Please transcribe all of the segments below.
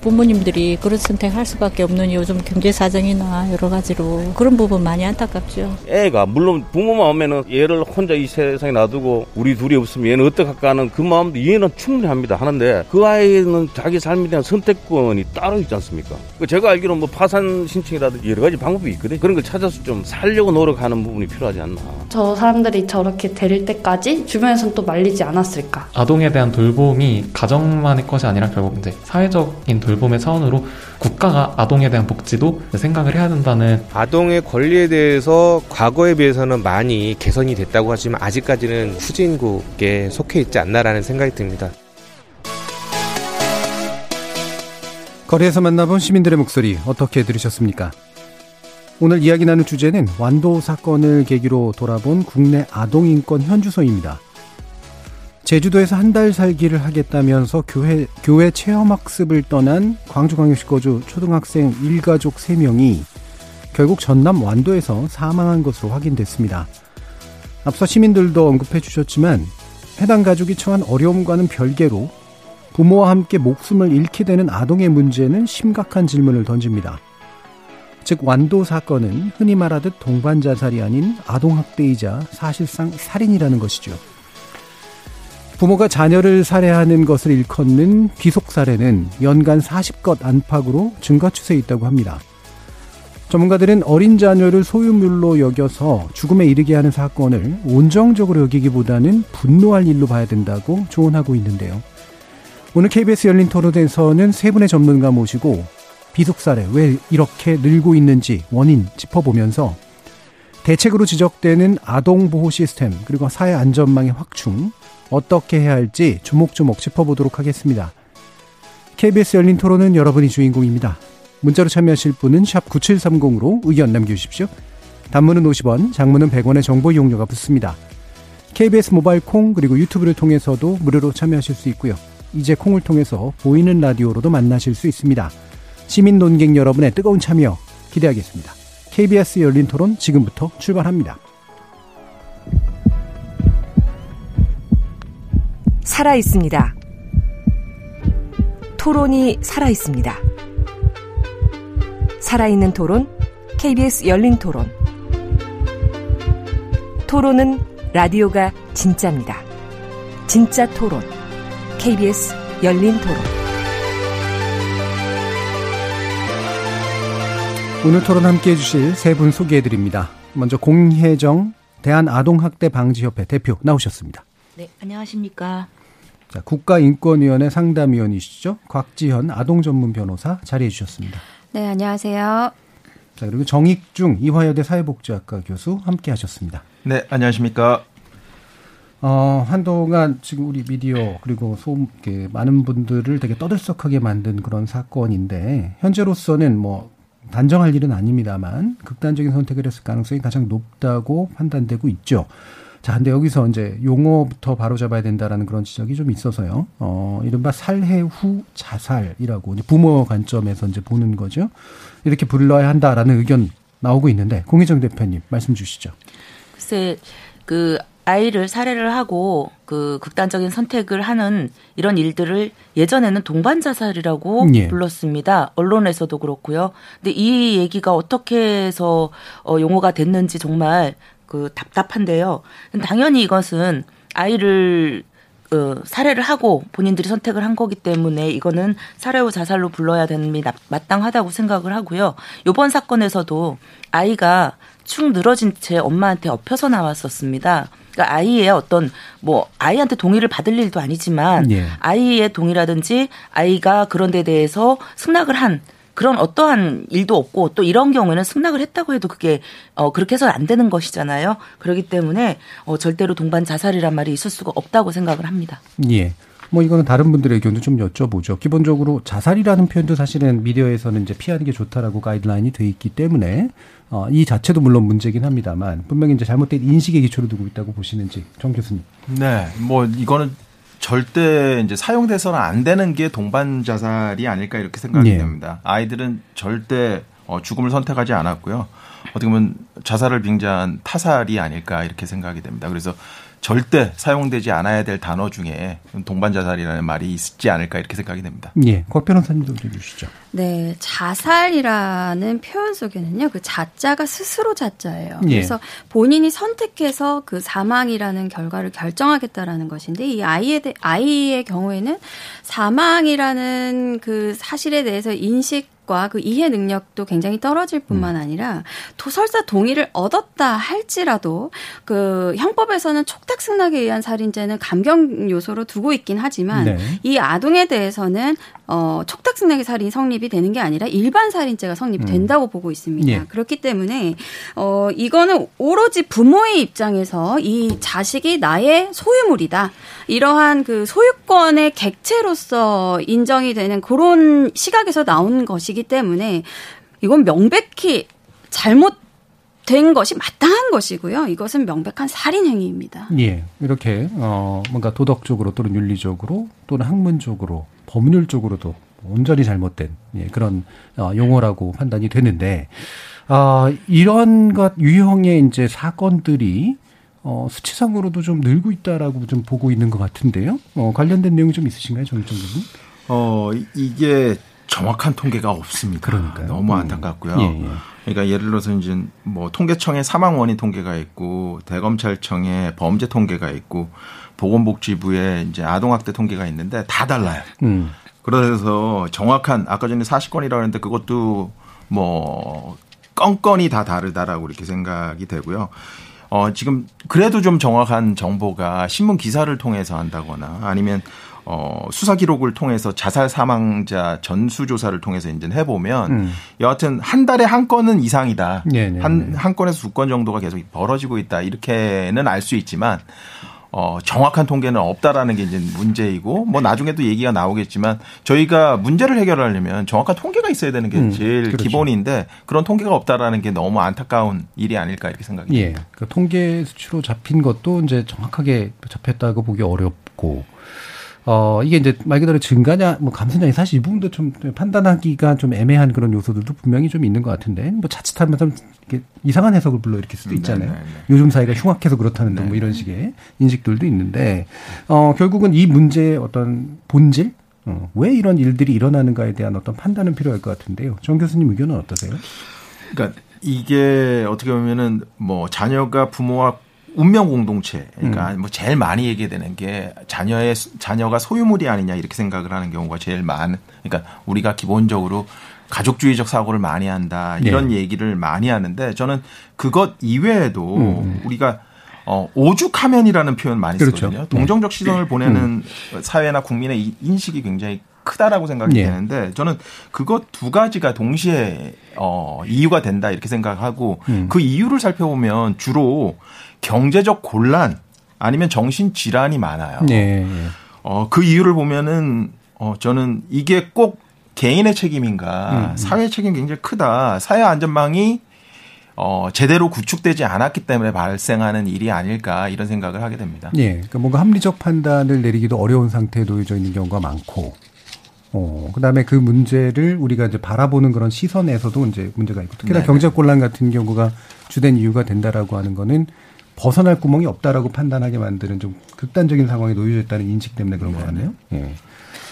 부모님들이 그런 선택할 수밖에 없는 요즘 경제 사정이나 여러 가지로 그런 부분 많이 안타깝죠. 애가 물론 부모만 오면은 얘를 혼자 이 세상에 놔두고 우리 둘이 없으면 얘는 어떡할까 하는 그 마음도 이해는 충분히 합니다. 하는데 그 아이는 자기 삶에 대한 선택권이 따로 있지 않습니까? 그 제가 알기로는 뭐 파산 신청이라든지 여러 가지 방법이 있거든요. 그런 걸 찾아서 좀 살려고 노력하는 부분이 필요하지 않나. 저 사람들이 저렇게 데릴 때까지 주변에서는 또 말리지 않았을까? 아동에 대한 돌봄이 가정만의 것이 아니라 결국 이제 사회적인 돌봄 의 차원으로 국가가 아동에 대한 복지도 생각을 해야 된다는 아동의 권리에 대해서 과거에 비해서는 많이 개선이 됐다고 하지만 아직까지는 후진국에 속해 있지 않나라는 생각이 듭니다. 거리에서 만나본 시민들의 목소리 어떻게 들으셨습니까? 오늘 이야기 나눌 주제는 완도 사건을 계기로 돌아본 국내 아동인권 현주소입니다. 제주도에서 한 달 살기를 하겠다면서 교회, 교회 체험학습을 떠난 광주광역시 거주 초등학생 일가족 3명이 결국 전남 완도에서 사망한 것으로 확인됐습니다. 앞서 시민들도 언급해 주셨지만 해당 가족이 처한 어려움과는 별개로 부모와 함께 목숨을 잃게 되는 아동의 문제는 심각한 질문을 던집니다. 즉 완도 사건은 흔히 말하듯 동반 자살이 아닌 아동 학대이자 사실상 살인이라는 것이죠. 부모가 자녀를 살해하는 것을 일컫는 비속 살해는 연간 40것 안팎으로 증가 추세에 있다고 합니다. 전문가들은 어린 자녀를 소유물로 여겨서 죽음에 이르게 하는 사건을 온정적으로 여기기보다는 분노할 일로 봐야 된다고 조언하고 있는데요. 오늘 KBS 열린 토론에서는 세 분의 전문가 모시고 비속살에 왜 이렇게 늘고 있는지 원인 짚어보면서 대책으로 지적되는 아동보호 시스템 그리고 사회 안전망의 확충 어떻게 해야 할지 조목조목 짚어보도록 하겠습니다. KBS 열린 토론은 여러분이 주인공입니다. 문자로 참여하실 분은 9730으로 의견 남겨주십시오. 단문은 50원, 장문은 100원의 정보 이용료가 붙습니다. KBS 모바일 콩 그리고 유튜브를 통해서도 무료로 참여하실 수 있고요. 이제 콩을 통해서 보이는 라디오로도 만나실 수 있습니다. 시민 논객 여러분의 뜨거운 참여 기대하겠습니다. KBS 열린 토론 지금부터 출발합니다. 살아 있습니다. 토론이 살아 있습니다. 살아있는 토론, KBS 열린 토론. 토론은 라디오가 진짜입니다. 진짜 토론, KBS 열린 토론. 오늘 토론 함께 해주실 세 분 소개해 드립니다. 먼저 공혜정 대한아동학대 방지협회 대표 나오셨습니다. 네, 안녕하십니까. 자, 국가인권위원회 상담위원이시죠. 곽지현 아동 전문 변호사 자리해 주셨습니다. 네, 안녕하세요. 자, 그리고 정익중 이화여대 사회복지학과 교수 함께 하셨습니다. 네, 안녕하십니까. 어, 한동안 지금 우리 미디어 그리고 소, 그, 많은 분들을 되게 떠들썩하게 만든 그런 사건인데, 현재로서는 뭐, 단정할 일은 아닙니다만, 극단적인 선택을 했을 가능성이 가장 높다고 판단되고 있죠. 자, 근데 여기서 이제 용어부터 바로 잡아야 된다라는 그런 지적이 좀 있어서요. 어, 이른바 살해 후 자살이라고 부모 관점에서 이제 보는 거죠. 이렇게 불러야 한다라는 의견 나오고 있는데 공희정 대표님 말씀 주시죠. 글쎄 그 아이를 살해를 하고 그 극단적인 선택을 하는 이런 일들을 예전에는 동반 자살이라고 예. 불렀습니다. 언론에서도 그렇고요. 근데 이 얘기가 어떻게 해서 어 용어가 됐는지 정말 그 답답한데요. 당연히 이것은 아이를 어, 살해를 하고 본인들이 선택을 한 거기 때문에 이거는 살해 후 자살로 불러야 되는 게 마땅하다고 생각을 하고요. 요번 사건에서도 아이가 축 늘어진 채 엄마한테 엎혀서 나왔었습니다. 그러니까 아이의 어떤 뭐 아이한테 동의를 받을 일도 아니지만 예. 아이의 동의라든지 아이가 그런 데 대해서 승낙을 한 그런 어떠한 일도 없고 또 이런 경우에는 승낙을 했다고 해도 그게 어 그렇게 해서는 안 되는 것이잖아요. 그렇기 때문에 어 절대로 동반 자살이란 말이 있을 수가 없다고 생각을 합니다. 예. 뭐 이거는 다른 분들의 의견도 좀 여쭤보죠. 기본적으로 자살이라는 표현도 사실은 미디어에서는 이제 피하는 게 좋다라고 가이드라인이 돼 있기 때문에 어, 이 자체도 물론 문제긴 합니다만 분명히 이제 잘못된 인식의 기초를 두고 있다고 보시는지 정 교수님. 네, 뭐 이거는 절대 이제 사용돼서는 안 되는 게 동반 자살이 아닐까 이렇게 생각이 네. 됩니다. 아이들은 절대 어, 죽음을 선택하지 않았고요. 어떻게 보면 자살을 빙자한 타살이 아닐까 이렇게 생각이 됩니다. 그래서 절대 사용되지 않아야 될 단어 중에 동반 자살이라는 말이 있지 않을까 이렇게 생각이 됩니다. 예, 곽 변호사님도 좀 주시죠. 네, 자살이라는 표현 속에는요, 그 자자가 스스로 자자예요. 예. 그래서 본인이 선택해서 그 사망이라는 결과를 결정하겠다라는 것인데, 이 아이의, 아이의 경우에는 사망이라는 그 사실에 대해서 인식 그 이해 능력도 굉장히 떨어질 뿐만 음. 아니라 도설사 동의를 얻었다 할지라도 그 형법에서는 촉탁 승낙에 의한 살인죄는 감경 요소로 두고 있긴 하지만 네. 이 아동에 대해서는 어 촉탁 승낙의 살인 성립이 되는 게 아니라 일반 살인죄가 성립이 음. 된다고 음. 보고 있습니다. 예. 그렇기 때문에 어 이거는 오로지 부모의 입장에서 이 자식이 나의 소유물이다. 이러한 그 소유권의 객체로서 인정이 되는 그런 시각에서 나온 것이기 때문에 이건 명백히 잘못 된 것이 마땅한 것이고요. 이것은 명백한 살인 행위입니다. 예. 이렇게 어 뭔가 도덕적으로 또는 윤리적으로 또는 학문적으로 법률적으로도 온전히 잘못된 예, 그런 어, 용어라고 판단이 되는데 어, 이런 것 유형의 이제 사건들이 어, 수치상으로도 좀 늘고 있다라고 좀 보고 있는 것 같은데요. 어, 관련된 내용이 좀 있으신가요, 정정님? 어, 이게 정확한 통계가 없습니다. 그러니까 너무 음. 안타깝고요. 음. 예, 예. 그러니까 예를 들어서 이제 뭐 통계청의 사망 원인 통계가 있고 대검찰청의 범죄 통계가 있고 보건복지부에 이제 아동학대 통계가 있는데 다 달라요. 음. 그래서 정확한 아까 전에 40건이라고 했는데 그것도 뭐 건건이 다 다르다라고 이렇게 생각이 되고요. 어, 지금 그래도 좀 정확한 정보가 신문 기사를 통해서 한다거나 아니면 어, 수사 기록을 통해서 자살 사망자 전수 조사를 통해서 이제 해보면 음. 여하튼 한 달에 한 건은 이상이다. 네네네. 네, 한, 네. 한 건에서 두 건 정도가 계속 벌어지고 있다. 이렇게는 알 수 있지만 어, 정확한 통계는 없다라는 게 이제 문제이고, 뭐 나중에 도 얘기가 나오겠지만, 저희가 문제를 해결하려면 정확한 통계가 있어야 되는 게 음, 제일 그렇죠. 기본인데, 그런 통계가 없다라는 게 너무 안타까운 일이 아닐까 이렇게 생각이 예, 듭니다. 그 통계 수치로 잡힌 것도 이제 정확하게 잡혔다고 보기 어렵고, 어, 이게 이제 말 그대로 증가냐, 뭐 감소냐, 사실 이 부분도 좀 판단하기가 좀 애매한 그런 요소들도 분명히 좀 있는 것 같은데, 뭐 자칫하면 좀 이렇게 이상한 해석을 불러일으킬 수도 음, 있잖아요. 네네네. 네, 네. 요즘 사회가 흉악해서 그렇다는 등뭐 이런 식의 인식들도 있는데, 어, 결국은 이 문제의 어떤 본질, 어, 왜 이런 일들이 일어나는가에 대한 어떤 판단은 필요할 것 같은데요. 정 교수님 의견은 어떠세요? 그러니까 이게 어떻게 보면은 뭐 자녀가 부모와 운명 공동체. 그러니까 음. 뭐 제일 많이 얘기되는 게 자녀의 자녀가 소유물이 아니냐 이렇게 생각을 하는 경우가 제일 많은. 그러니까 우리가 기본적으로 가족주의적 사고를 많이 한다 이런 네. 얘기를 많이 하는데 저는 그것 이외에도 음. 음. 우리가 어, 오죽하면이라는 표현 많이 그렇죠. 쓰거든요. 네. 동정적 시선을 네. 보내는 음. 사회나 국민의 인식이 굉장히 크다라고 생각이 네. 되는데 저는 그것 두 가지가 동시에 어, 이유가 된다 이렇게 생각하고 음. 그 이유를 살펴보면 주로 경제적 곤란 아니면 정신 질환이 많아요. 네. 어, 그 이유를 보면은 어, 저는 이게 꼭 개인의 책임인가 음, 음. 사회 책임 굉장히 크다. 사회 안전망이 어, 제대로 구축되지 않았기 때문에 발생하는 일이 아닐까 이런 생각을 하게 됩니다. 예. 그러니까 뭔가 합리적 판단을 내리기도 어려운 상태에 놓여져 있는 경우가 많고, 어, 그 다음에 그 문제를 우리가 이제 바라보는 그런 시선에서도 이제 문제가 있고, 특히나 경제 곤란 같은 경우가 주된 이유가 된다라고 하는 거는 벗어날 구멍이 없다라고 판단하게 만드는 좀 극단적인 상황에 놓여져 있다는 인식 때문에 그런 네. 것 같네요. 예.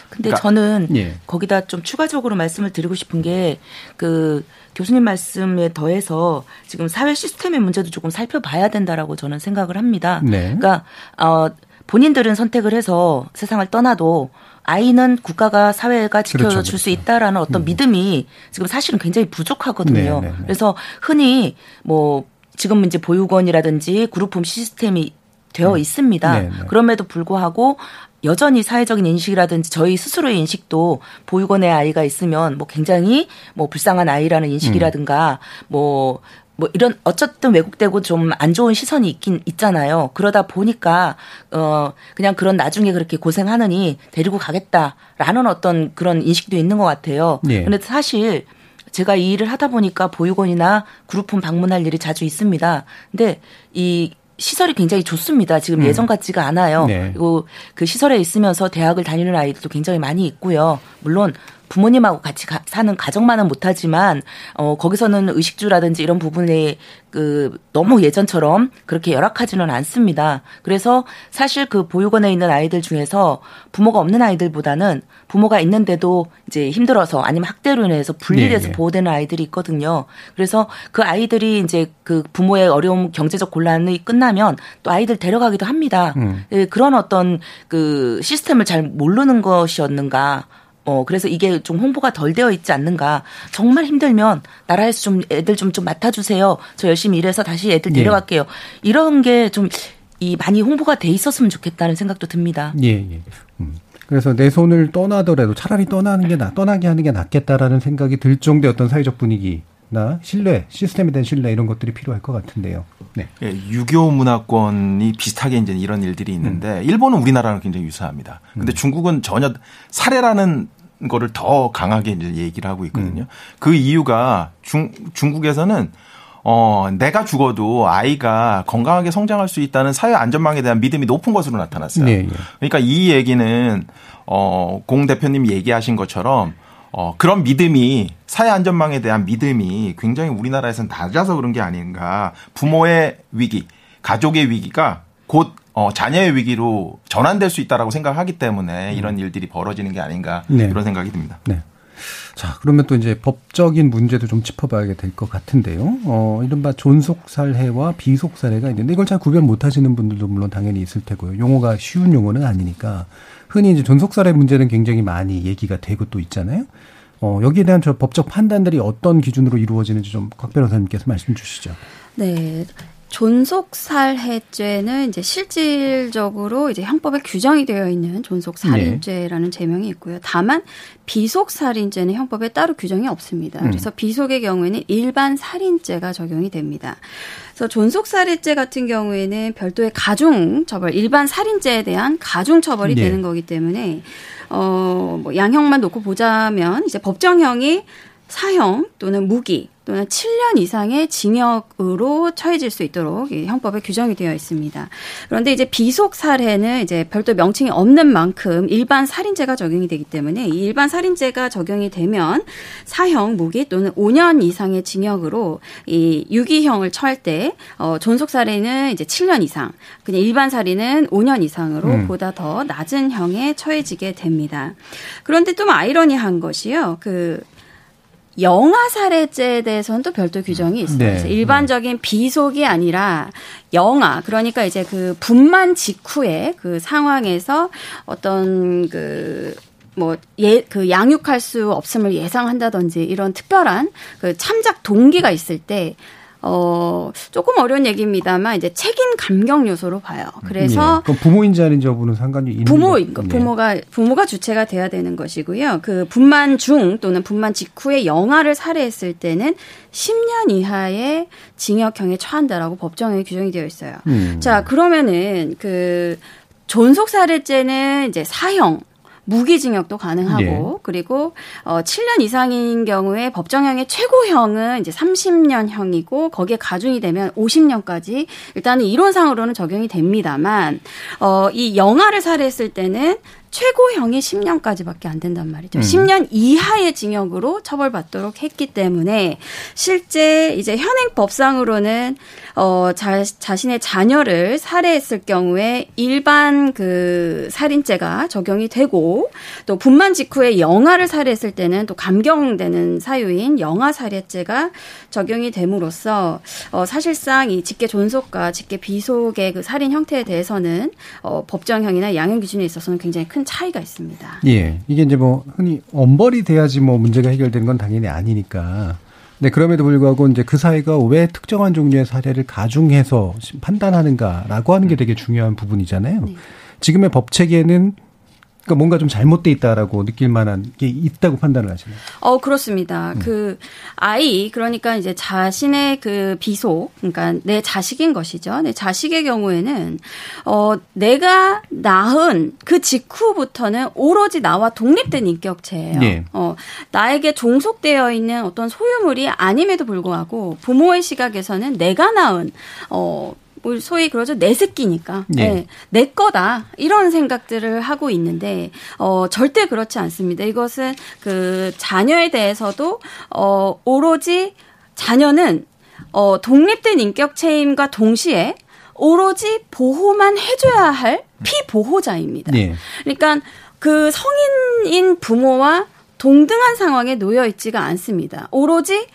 근데 그러니까, 저는 예. 거기다 좀 추가적으로 말씀을 드리고 싶은 게 그 교수님 말씀에 더해서 지금 사회 시스템의 문제도 조금 살펴봐야 된다라고 저는 생각을 합니다. 네. 그러니까 어 본인들은 선택을 해서 세상을 떠나도 아이는 국가가 사회가 지켜줄 그렇죠, 그렇죠. 수 있다라는 어떤 음. 믿음이 지금 사실은 굉장히 부족하거든요. 네, 네, 네. 그래서 흔히 뭐 지금 이제 보육원이라든지 그룹홈 시스템이 되어 음. 있습니다. 네, 네. 그럼에도 불구하고 여전히 사회적인 인식이라든지 저희 스스로의 인식도 보육원에 아이가 있으면 뭐 굉장히 뭐 불쌍한 아이라는 인식이라든가 음. 뭐뭐 뭐 이런 어쨌든 왜곡되고 좀 안 좋은 시선이 있긴 있잖아요. 그러다 보니까 어 그냥 그런 나중에 그렇게 고생하느니 데리고 가겠다라는 어떤 그런 인식도 있는 것 같아요. 네. 근데 사실 제가 이 일을 하다 보니까 보육원이나 그룹홈 방문할 일이 자주 있습니다. 근데 이 시설이 굉장히 좋습니다. 지금 음. 예전 같지가 않아요. 네. 그리고 그 시설에 있으면서 대학을 다니는 아이들도 굉장히 많이 있고요. 물론 부모님하고 같이 가, 사는 가정만은 못하지만 어 거기서는 의식주라든지 이런 부분에 그 너무 예전처럼 그렇게 열악하지는 않습니다. 그래서 사실 그 보육원에 있는 아이들 중에서 부모가 없는 아이들보다는 부모가 있는데도 이제 힘들어서 아니면 학대로 인해서 분리돼서 네, 네. 보호되는 아이들이 있거든요. 그래서 그 아이들이 이제 그 부모의 어려움 경제적 곤란이 끝나면 또 아이들 데려가기도 합니다. 음. 네, 그런 어떤 그 시스템을 잘 모르는 것이었는가 어, 그래서 이게 좀 홍보가 덜 되어 있지 않는가. 정말 힘들면 나라에서 좀 애들 좀, 좀 맡아주세요. 저 열심히 일해서 다시 애들 예. 데려갈게요. 예. 이런 게 좀 이 많이 홍보가 돼 있었으면 좋겠다는 생각도 듭니다. 예, 예. 음. 그래서 내 손을 떠나더라도 차라리 떠나는 게 나, 떠나게 하는 게 낫겠다라는 생각이 들 정도의 어떤 사회적 분위기 나 신뢰, 시스템에 대한 신뢰 이런 것들이 필요할 것 같은데요. 네. 예, 유교 문화권이 비슷하게 이제 이런 일들이 있는데 음. 일본은 우리나라랑 굉장히 유사합니다. 근데 음. 중국은 전혀 사례라는 거를 더 강하게 이제 얘기를 하고 있거든요. 음. 그 이유가 중, 중국에서는 어, 내가 죽어도 아이가 건강하게 성장할 수 있다는 사회 안전망에 대한 믿음이 높은 것으로 나타났어요. 네, 네. 그러니까 이 얘기는 어, 공 대표님이 얘기하신 것처럼 어, 그런 믿음이 사회 안전망에 대한 믿음이 굉장히 우리나라에서는 낮아서 그런 게 아닌가. 부모의 위기, 가족의 위기가 곧 어, 자녀의 위기로 전환될 수 있다라고 생각하기 때문에 음. 이런 일들이 벌어지는 게 아닌가 네. 이런 생각이 듭니다. 네. 자, 그러면 또 이제 법적인 문제도 좀 짚어봐야 될 것 같은데요. 어, 이른바 존속살해와 비속살해가 있는데 이걸 잘 구별 못 하시는 분들도 물론 당연히 있을 테고요. 용어가 쉬운 용어는 아니니까 흔히 이제 존속살해 문제는 굉장히 많이 얘기가 되고 또 있잖아요. 어, 여기에 대한 저 법적 판단들이 어떤 기준으로 이루어지는지 좀 곽 변호사님께서 말씀 주시죠. 네. 존속살해죄는 이제 실질적으로 이제 형법에 규정이 되어 있는 존속살인죄라는 네. 제명이 있고요. 다만 비속살인죄는 형법에 따로 규정이 없습니다. 음. 그래서 비속의 경우에는 일반 살인죄가 적용이 됩니다. 그래서 존속살인죄 같은 경우에는 별도의 가중 처벌, 일반 살인죄에 대한 가중 처벌이 네. 되는 거기 때문에 어뭐 양형만 놓고 보자면 이제 법정형이 사형 또는 무기 또는 7년 이상의 징역으로 처해질 수 있도록 형법에 규정이 되어 있습니다. 그런데 이제 비속 살해는 이제 별도 명칭이 없는 만큼 일반 살인죄가 적용이 되기 때문에 이 일반 살인죄가 적용이 되면 사형, 무기 또는 5년 이상의 징역으로 이 유기형을 처할 때 어, 존속 살해는 이제 7년 이상, 그냥 일반 살인은 5년 이상으로 음. 보다 더 낮은 형에 처해지게 됩니다. 그런데 좀 아이러니한 것이요. 그 영아 살해죄에 대해서는 또 별도 규정이 있어요. 네. 일반적인 비속이 아니라 영아 그러니까 이제 그 분만 직후에 그 상황에서 어떤 그 뭐, 예, 그 양육할 수 없음을 예상한다든지 이런 특별한 그 참작 동기가 있을 때 어, 조금 어려운 얘기입니다만 이제 책임 감경 요소로 봐요. 그래서 예. 부모인지 아닌지 여부는 상관이 있는 부모인 거, 부모가 부모가 주체가 돼야 되는 것이고요. 그 분만 중 또는 분만 직후에 영아를 살해했을 때는 10년 이하의 징역형에 처한다라고 법정에 규정이 되어 있어요. 음. 자, 그러면은 그 존속 살해죄는 이제 사형 무기징역도 가능하고 네. 그리고 어 7년 이상인 경우에 법정형의 최고형은 이제 30년형이고 거기에 가중이 되면 50년까지 일단은 이론상으로는 적용이 됩니다만 어이 영아를 살해했을 때는 최고형이 10년까지밖에 안 된단 말이죠. 음. 10년 이하의 징역으로 처벌받도록 했기 때문에 실제 이제 현행 법상으로는 어 자, 자신의 자녀를 살해했을 경우에 일반 그 살인죄가 적용이 되고 또 분만 직후에 영아를 살해했을 때는 또 감경되는 사유인 영아 살해죄가 적용이 됨으로써 어 사실상 이 직계 존속과 직계 비속의 그 살인 형태에 대해서는 어 법정형이나 양형 기준에 있어서는 굉장히 큰 차이가 있습니다. 예. 이게 이제 뭐 흔히 엄벌이 돼야지 뭐 문제가 해결되는 건 당연히 아니니까. 네, 그럼에도 불구하고 이제 그 사회가 왜 특정한 종류의 사례를 가중해서 판단하는가라고 하는 게 되게 중요한 부분이잖아요. 네. 지금의 법 체계는 그러니까 뭔가 좀 잘못돼 있다라고 느낄 만한 게 있다고 판단을 하시나요? 어 그렇습니다. 음. 그 아이 그러니까 이제 자신의 그 비속 그러니까 내 자식인 것이죠. 내 자식의 경우에는 어 내가 낳은 그 직후부터는 오로지 나와 독립된 인격체예요. 네. 어 나에게 종속되어 있는 어떤 소유물이 아님에도 불구하고 부모의 시각에서는 내가 낳은 어 소위 그러죠 내 새끼니까 네. 네. 내 거다 이런 생각들을 하고 있는데 어 절대 그렇지 않습니다. 이것은 그 자녀에 대해서도 어 오로지 자녀는 어 독립된 인격 체임과 동시에 오로지 보호만 해줘야 할 피보호자입니다. 네. 그러니까 그 성인인 부모와 동등한 상황에 놓여 있지가 않습니다. 오로지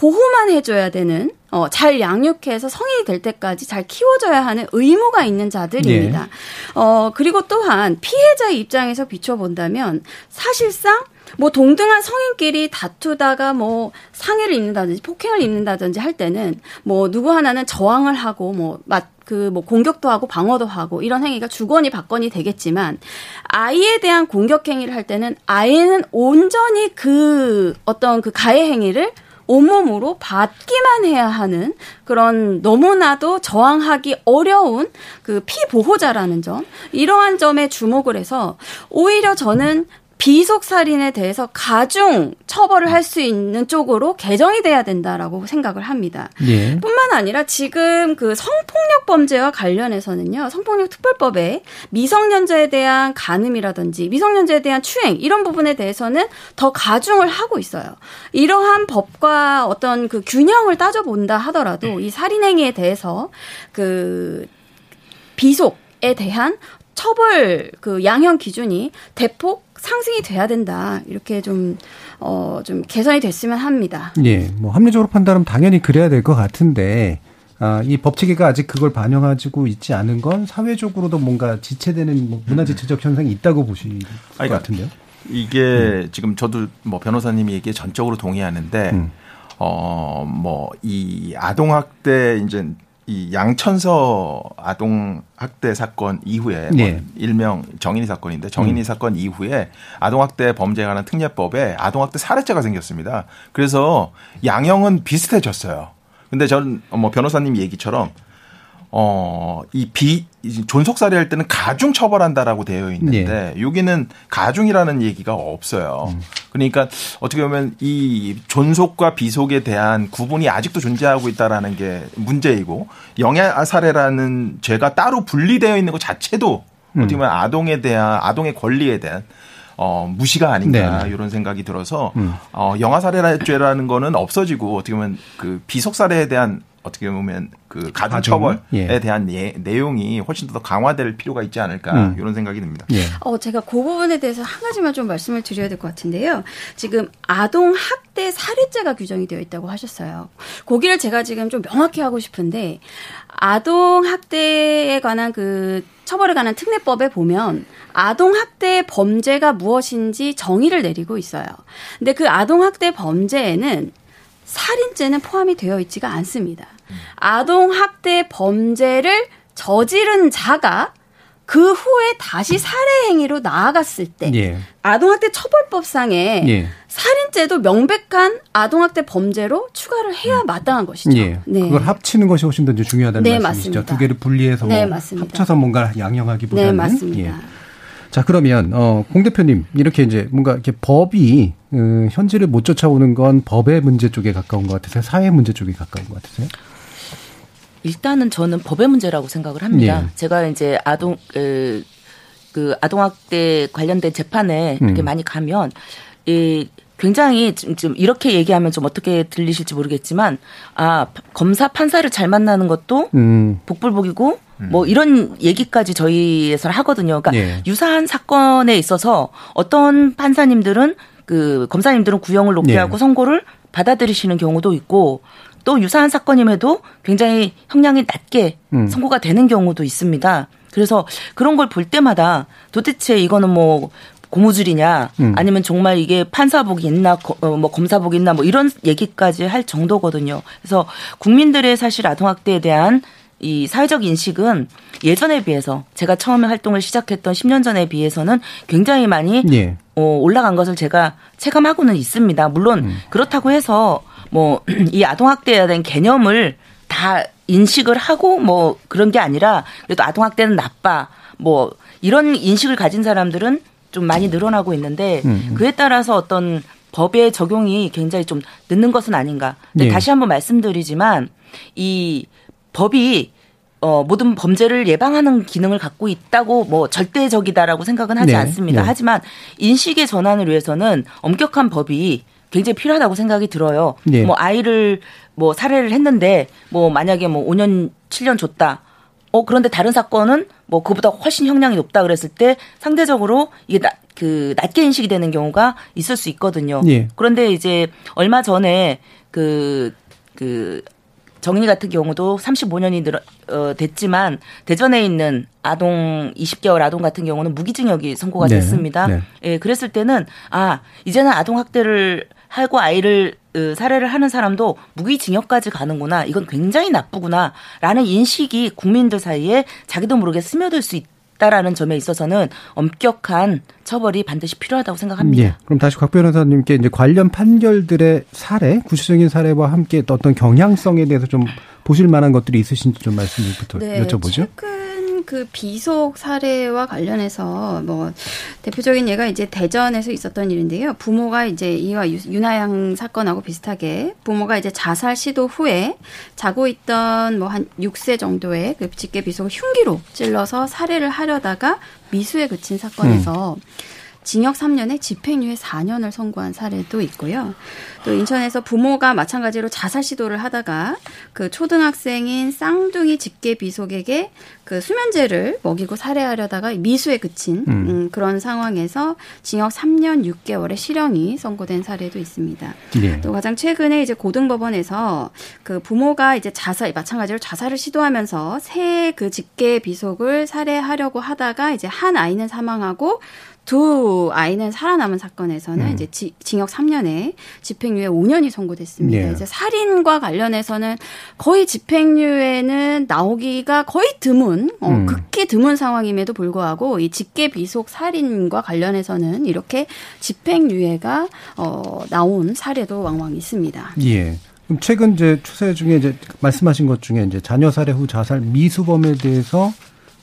보호만 해줘야 되는 어, 잘 양육해서 성인이 될 때까지 잘 키워줘야 하는 의무가 있는 자들입니다. 네. 어, 그리고 또한 피해자의 입장에서 비춰본다면 사실상 뭐 동등한 성인끼리 다투다가 뭐 상해를 입는다든지 폭행을 입는다든지 할 때는 뭐 누구 하나는 저항을 하고 뭐맞 그뭐 공격도 하고 방어도 하고 이런 행위가 주거니 받거니 되겠지만 아이에 대한 공격 행위를 할 때는 아이는 온전히 그 어떤 그 가해 행위를 온몸으로 받기만 해야 하는 그런 너무나도 저항하기 어려운 그 피보호자라는 점, 이러한 점에 주목을 해서 오히려 저는 비속 살인에 대해서 가중 처벌을 할 수 있는 쪽으로 개정이 돼야 된다라고 생각을 합니다. 예. 뿐만 아니라 지금 그 성폭력 범죄와 관련해서는요. 성폭력 특별법에 미성년자에 대한 간음이라든지 미성년자에 대한 추행 이런 부분에 대해서는 더 가중을 하고 있어요. 이러한 법과 어떤 그 균형을 따져본다 하더라도 이 살인 행위에 대해서 그 비속에 대한 처벌 그 양형 기준이 대폭 상승이 돼야 된다. 이렇게 좀, 어, 좀 개선이 됐으면 합니다. 예. 뭐 합리적으로 판단하면 당연히 그래야 될 것 같은데, 아, 이 법체계가 아직 그걸 반영하고 있지 않은 건 사회적으로도 뭔가 지체되는 뭐 문화 지체적 현상이 있다고 보실 것 그러니까 같은데요? 이게 음. 지금 저도 뭐 변호사님이 얘기에 전적으로 동의하는데, 음. 어, 뭐, 이 아동학대 이제 이 양천서 아동 학대 사건 이후에 네. 뭐 일명 정인이 사건인데 정인이 음. 사건 이후에 아동 학대 범죄에 관한 특례법에 아동 학대 살해죄가 생겼습니다. 그래서 양형은 비슷해졌어요. 근데 저는 뭐 변호사님 얘기처럼 어, 이 비, 존속살이 할 때는 가중 처벌한다라고 되어 있는데 네. 여기는 가중이라는 얘기가 없어요. 음. 그러니까 어떻게 보면 이 존속과 비속에 대한 구분이 아직도 존재하고 있다라는 게 문제이고 영아살해라는 죄가 따로 분리되어 있는 것 자체도 음. 어떻게 보면 아동에 대한 아동의 권리에 대한 어, 무시가 아닌가 네 이런 생각이 들어서 음. 어, 영아살해죄라는 거는 없어지고 어떻게 보면 그 비속살해에 대한 어떻게 보면 그 가중 처벌에 예. 대한 예, 내용이 훨씬 더 강화될 필요가 있지 않을까 음. 이런 생각이 듭니다. 예. 어 제가 그 부분에 대해서 한 가지만 좀 말씀을 드려야 될 것 같은데요. 지금 아동 학대 살해죄가 규정이 되어 있다고 하셨어요. 거기를 제가 지금 좀 명확히 하고 싶은데 아동 학대에 관한 그 처벌에 관한 특례법에 보면 아동 학대 범죄가 무엇인지 정의를 내리고 있어요. 근데 그 아동 학대 범죄에는 살인죄는 포함이 되어 있지가 않습니다. 아동 학대 범죄를 저지른 자가 그 후에 다시 살해 행위로 나아갔을 때 예. 아동학대 처벌법상에 예. 살인죄도 명백한 아동학대 범죄로 추가를 해야 음. 마땅한 것이죠. 예. 네. 그걸 합치는 것이 훨씬 더 중요하다는 네, 말씀이시죠. 맞습니다. 두 개를 분리해서 네, 뭐 합쳐서 뭔가 양형하기보다는 네, 맞습니다. 예. 자, 그러면, 어, 공 대표님, 이렇게 이제 뭔가 이렇게 법이, 음, 현지를 못 쫓아오는 건 법의 문제 쪽에 가까운 것 같으세요? 사회 문제 쪽에 가까운 것 같으세요? 일단은 저는 법의 문제라고 생각을 합니다. 예. 제가 이제 아동, 그, 그 아동학대 관련된 재판에 이렇게 음. 많이 가면, 이, 굉장히 좀, 좀 이렇게 얘기하면 좀 어떻게 들리실지 모르겠지만 아 검사 판사를 잘 만나는 것도 음. 복불복이고 뭐 이런 얘기까지 저희에서는 하거든요. 그러니까 예. 유사한 사건에 있어서 어떤 판사님들은 그 검사님들은 구형을 높게 예. 하고 선고를 받아들이시는 경우도 있고 또 유사한 사건임에도 굉장히 형량이 낮게 음. 선고가 되는 경우도 있습니다. 그래서 그런 걸 볼 때마다 도대체 이거는 뭐 고무줄이냐 음. 아니면 정말 이게 판사복이 있나 어, 뭐 검사복이 있나 뭐 이런 얘기까지 할 정도거든요. 그래서 국민들의 사실 아동학대에 대한 이 사회적 인식은 예전에 비해서 제가 처음에 활동을 시작했던 10년 전에 비해서는 굉장히 많이 예. 어, 올라간 것을 제가 체감하고는 있습니다. 물론 음. 그렇다고 해서 뭐 이 아동학대에 대한 개념을 다 인식을 하고 뭐 그런 게 아니라 그래도 아동학대는 나빠 뭐 이런 인식을 가진 사람들은 좀 많이 늘어나고 있는데 음. 음. 그에 따라서 어떤 법의 적용이 굉장히 좀 늦는 것은 아닌가. 근데 예. 다시 한번 말씀드리지만 이 법이 어, 모든 범죄를 예방하는 기능을 갖고 있다고 뭐 절대적이다라고 생각은 하지 네. 않습니다. 네. 하지만 인식의 전환을 위해서는 엄격한 법이 굉장히 필요하다고 생각이 들어요. 네. 뭐 아이를 뭐 살해를 했는데 뭐 만약에 뭐 5년 7년 줬다. 어 그런데 다른 사건은 뭐 그보다 훨씬 형량이 높다 그랬을 때 상대적으로 이게 나, 그 낮게 인식이 되는 경우가 있을 수 있거든요. 예. 그런데 이제 얼마 전에 그그 그 정리 같은 경우도 35년이 늘어, 어, 됐지만 대전에 있는 아동 20개월 아동 같은 경우는 무기징역이 선고가 네. 됐습니다. 네. 예, 그랬을 때는 아 이제는 아동 학대를 하고 아이를 으, 살해를 하는 사람도 무기징역까지 가는구나. 이건 굉장히 나쁘구나라는 인식이 국민들 사이에 자기도 모르게 스며들 수 있다 라는 점에 있어서는 엄격한 처벌이 반드시 필요하다고 생각합니다. 예. 그럼 다시 곽 변호사님께 이제 관련 판결들의 사례, 구체적인 사례와 함께 어떤 경향성에 대해서 좀 보실 만한 것들이 있으신지 좀 말씀부터 네, 여쭤보죠. 최근 그 비속 사례와 관련해서 뭐 대표적인 예가 이제 대전에서 있었던 일인데요. 부모가 이제 이와 윤하양 사건하고 비슷하게 부모가 이제 자살 시도 후에 자고 있던 뭐 한 6세 정도의 그 직계 비속을 흉기로 찔러서 살해를 하려다가 미수에 그친 사건에서 음. 징역 3년에 집행유예 4년을 선고한 사례도 있고요. 또 인천에서 부모가 마찬가지로 자살 시도를 하다가 그 초등학생인 쌍둥이 직계 비속에게 그 수면제를 먹이고 살해하려다가 미수에 그친 음. 음, 그런 상황에서 징역 3년 6개월의 실형이 선고된 사례도 있습니다. 네. 또 가장 최근에 이제 고등법원에서 그 부모가 이제 자살 마찬가지로 자살을 시도하면서 새 그 직계 비속을 살해하려고 하다가 이제 한 아이는 사망하고 두 아이는 살아남은 사건에서는 음. 이제 지, 징역 3년에 집행유예 5년이 선고됐습니다. 예. 이제 살인과 관련해서는 거의 집행유예는 나오기가 거의 드문, 어, 음. 극히 드문 상황임에도 불구하고 이 직계 비속 살인과 관련해서는 이렇게 집행유예가 어, 나온 사례도 왕왕 있습니다. 예. 그럼 최근 이제 추세 중에 이제 말씀하신 것 중에 이제 자녀 살해 후 자살 미수범에 대해서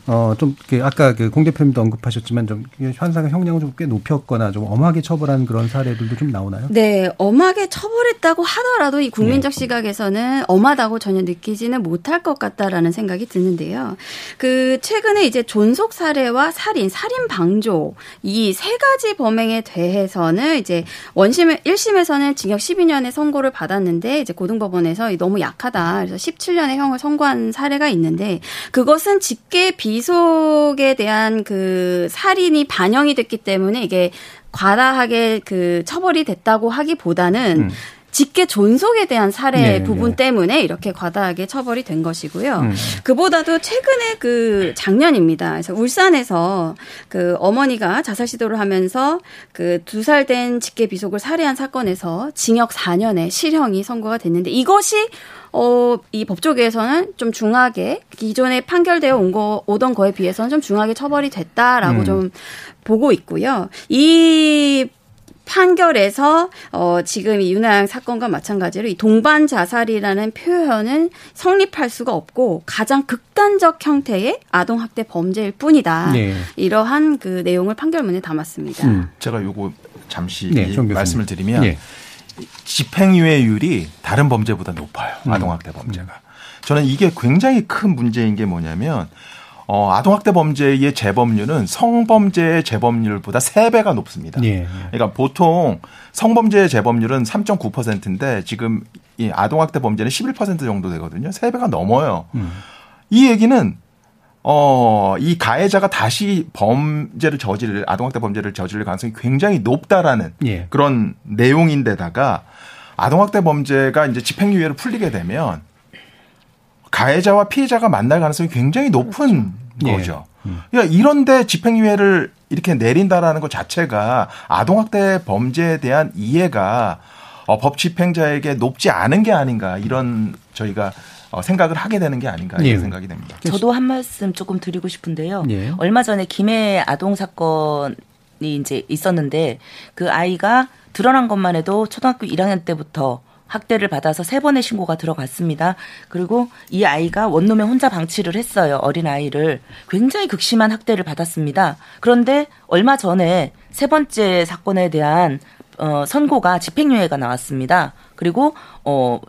어, 좀, 아까 그 공 대표님도 언급하셨지만 좀 현상의 형량을 좀 꽤 높였거나 좀 엄하게 처벌한 그런 사례들도 좀 나오나요? 네, 엄하게 처벌했다고 하더라도 이 국민적 네. 시각에서는 엄하다고 전혀 느끼지는 못할 것 같다라는 생각이 드는데요. 그, 최근에 이제 존속 살해와 살인, 살인 방조 이 세 가지 범행에 대해서는 이제 원심, 1심에서는 징역 12년의 선고를 받았는데 이제 고등법원에서 너무 약하다. 그래서 17년의 형을 선고한 사례가 있는데 그것은 직계 비 이속에 대한 그 살인이 반영이 됐기 때문에 이게 과다하게 그 처벌이 됐다고 하기보다는 음. 직계 존속에 대한 사례 네, 부분 네. 때문에 이렇게 과다하게 처벌이 된 것이고요. 음. 그보다도 최근에 그 작년입니다. 그래서 울산에서 그 어머니가 자살 시도를 하면서 그 두 살 된 직계 비속을 살해한 사건에서 징역 4년의 실형이 선고가 됐는데 이것이 어, 이 법조계에서는 좀 중하게 기존에 판결되어 온 거, 오던 거에 비해서는 좀 중하게 처벌이 됐다라고 음. 좀 보고 있고요. 이 판결에서 어 지금 이 윤아양 사건과 마찬가지로 이 동반 자살이라는 표현은 성립할 수가 없고 가장 극단적 형태의 아동 학대 범죄일 뿐이다. 네. 이러한 그 내용을 판결문에 담았습니다. 음. 제가 요거 잠시 네, 말씀을 드리면 네. 집행유예율이 다른 범죄보다 높아요. 음. 아동학대 범죄가. 저는 이게 굉장히 큰 문제인 게 뭐냐면 어, 아동학대 범죄의 재범률은 성범죄의 재범률보다 3배가 높습니다. 예. 그러니까 보통 성범죄의 재범률은 3.9%인데 지금 이 아동학대 범죄는 11% 정도 되거든요. 3배가 넘어요. 음. 이 얘기는 어, 이 가해자가 다시 범죄를 저지를, 아동학대 범죄를 저지를 가능성이 굉장히 높다라는 예. 그런 내용인데다가 아동학대 범죄가 이제 집행유예를 풀리게 되면 가해자와 피해자가 만날 가능성이 굉장히 높은 그렇죠. 거죠. 예. 음. 그러니까 이런데 집행유예를 이렇게 내린다라는 것 자체가 아동학대 범죄에 대한 이해가 어, 법 집행자에게 높지 않은 게 아닌가 이런 저희가 어, 생각을 하게 되는 게 아닌가 이런 예. 생각이 됩니다. 저도 한 말씀 조금 드리고 싶은데요. 예. 얼마 전에 김해 아동 사건이 이제 있었는데 그 아이가 드러난 것만 해도 초등학교 1학년 때부터 학대를 받아서 세 번의 신고가 들어갔습니다. 그리고 이 아이가 원룸에 혼자 방치를 했어요. 어린 아이를 굉장히 극심한 학대를 받았습니다. 그런데 얼마 전에 세 번째 사건에 대한 어 선고가 집행유예가 나왔습니다. 그리고 어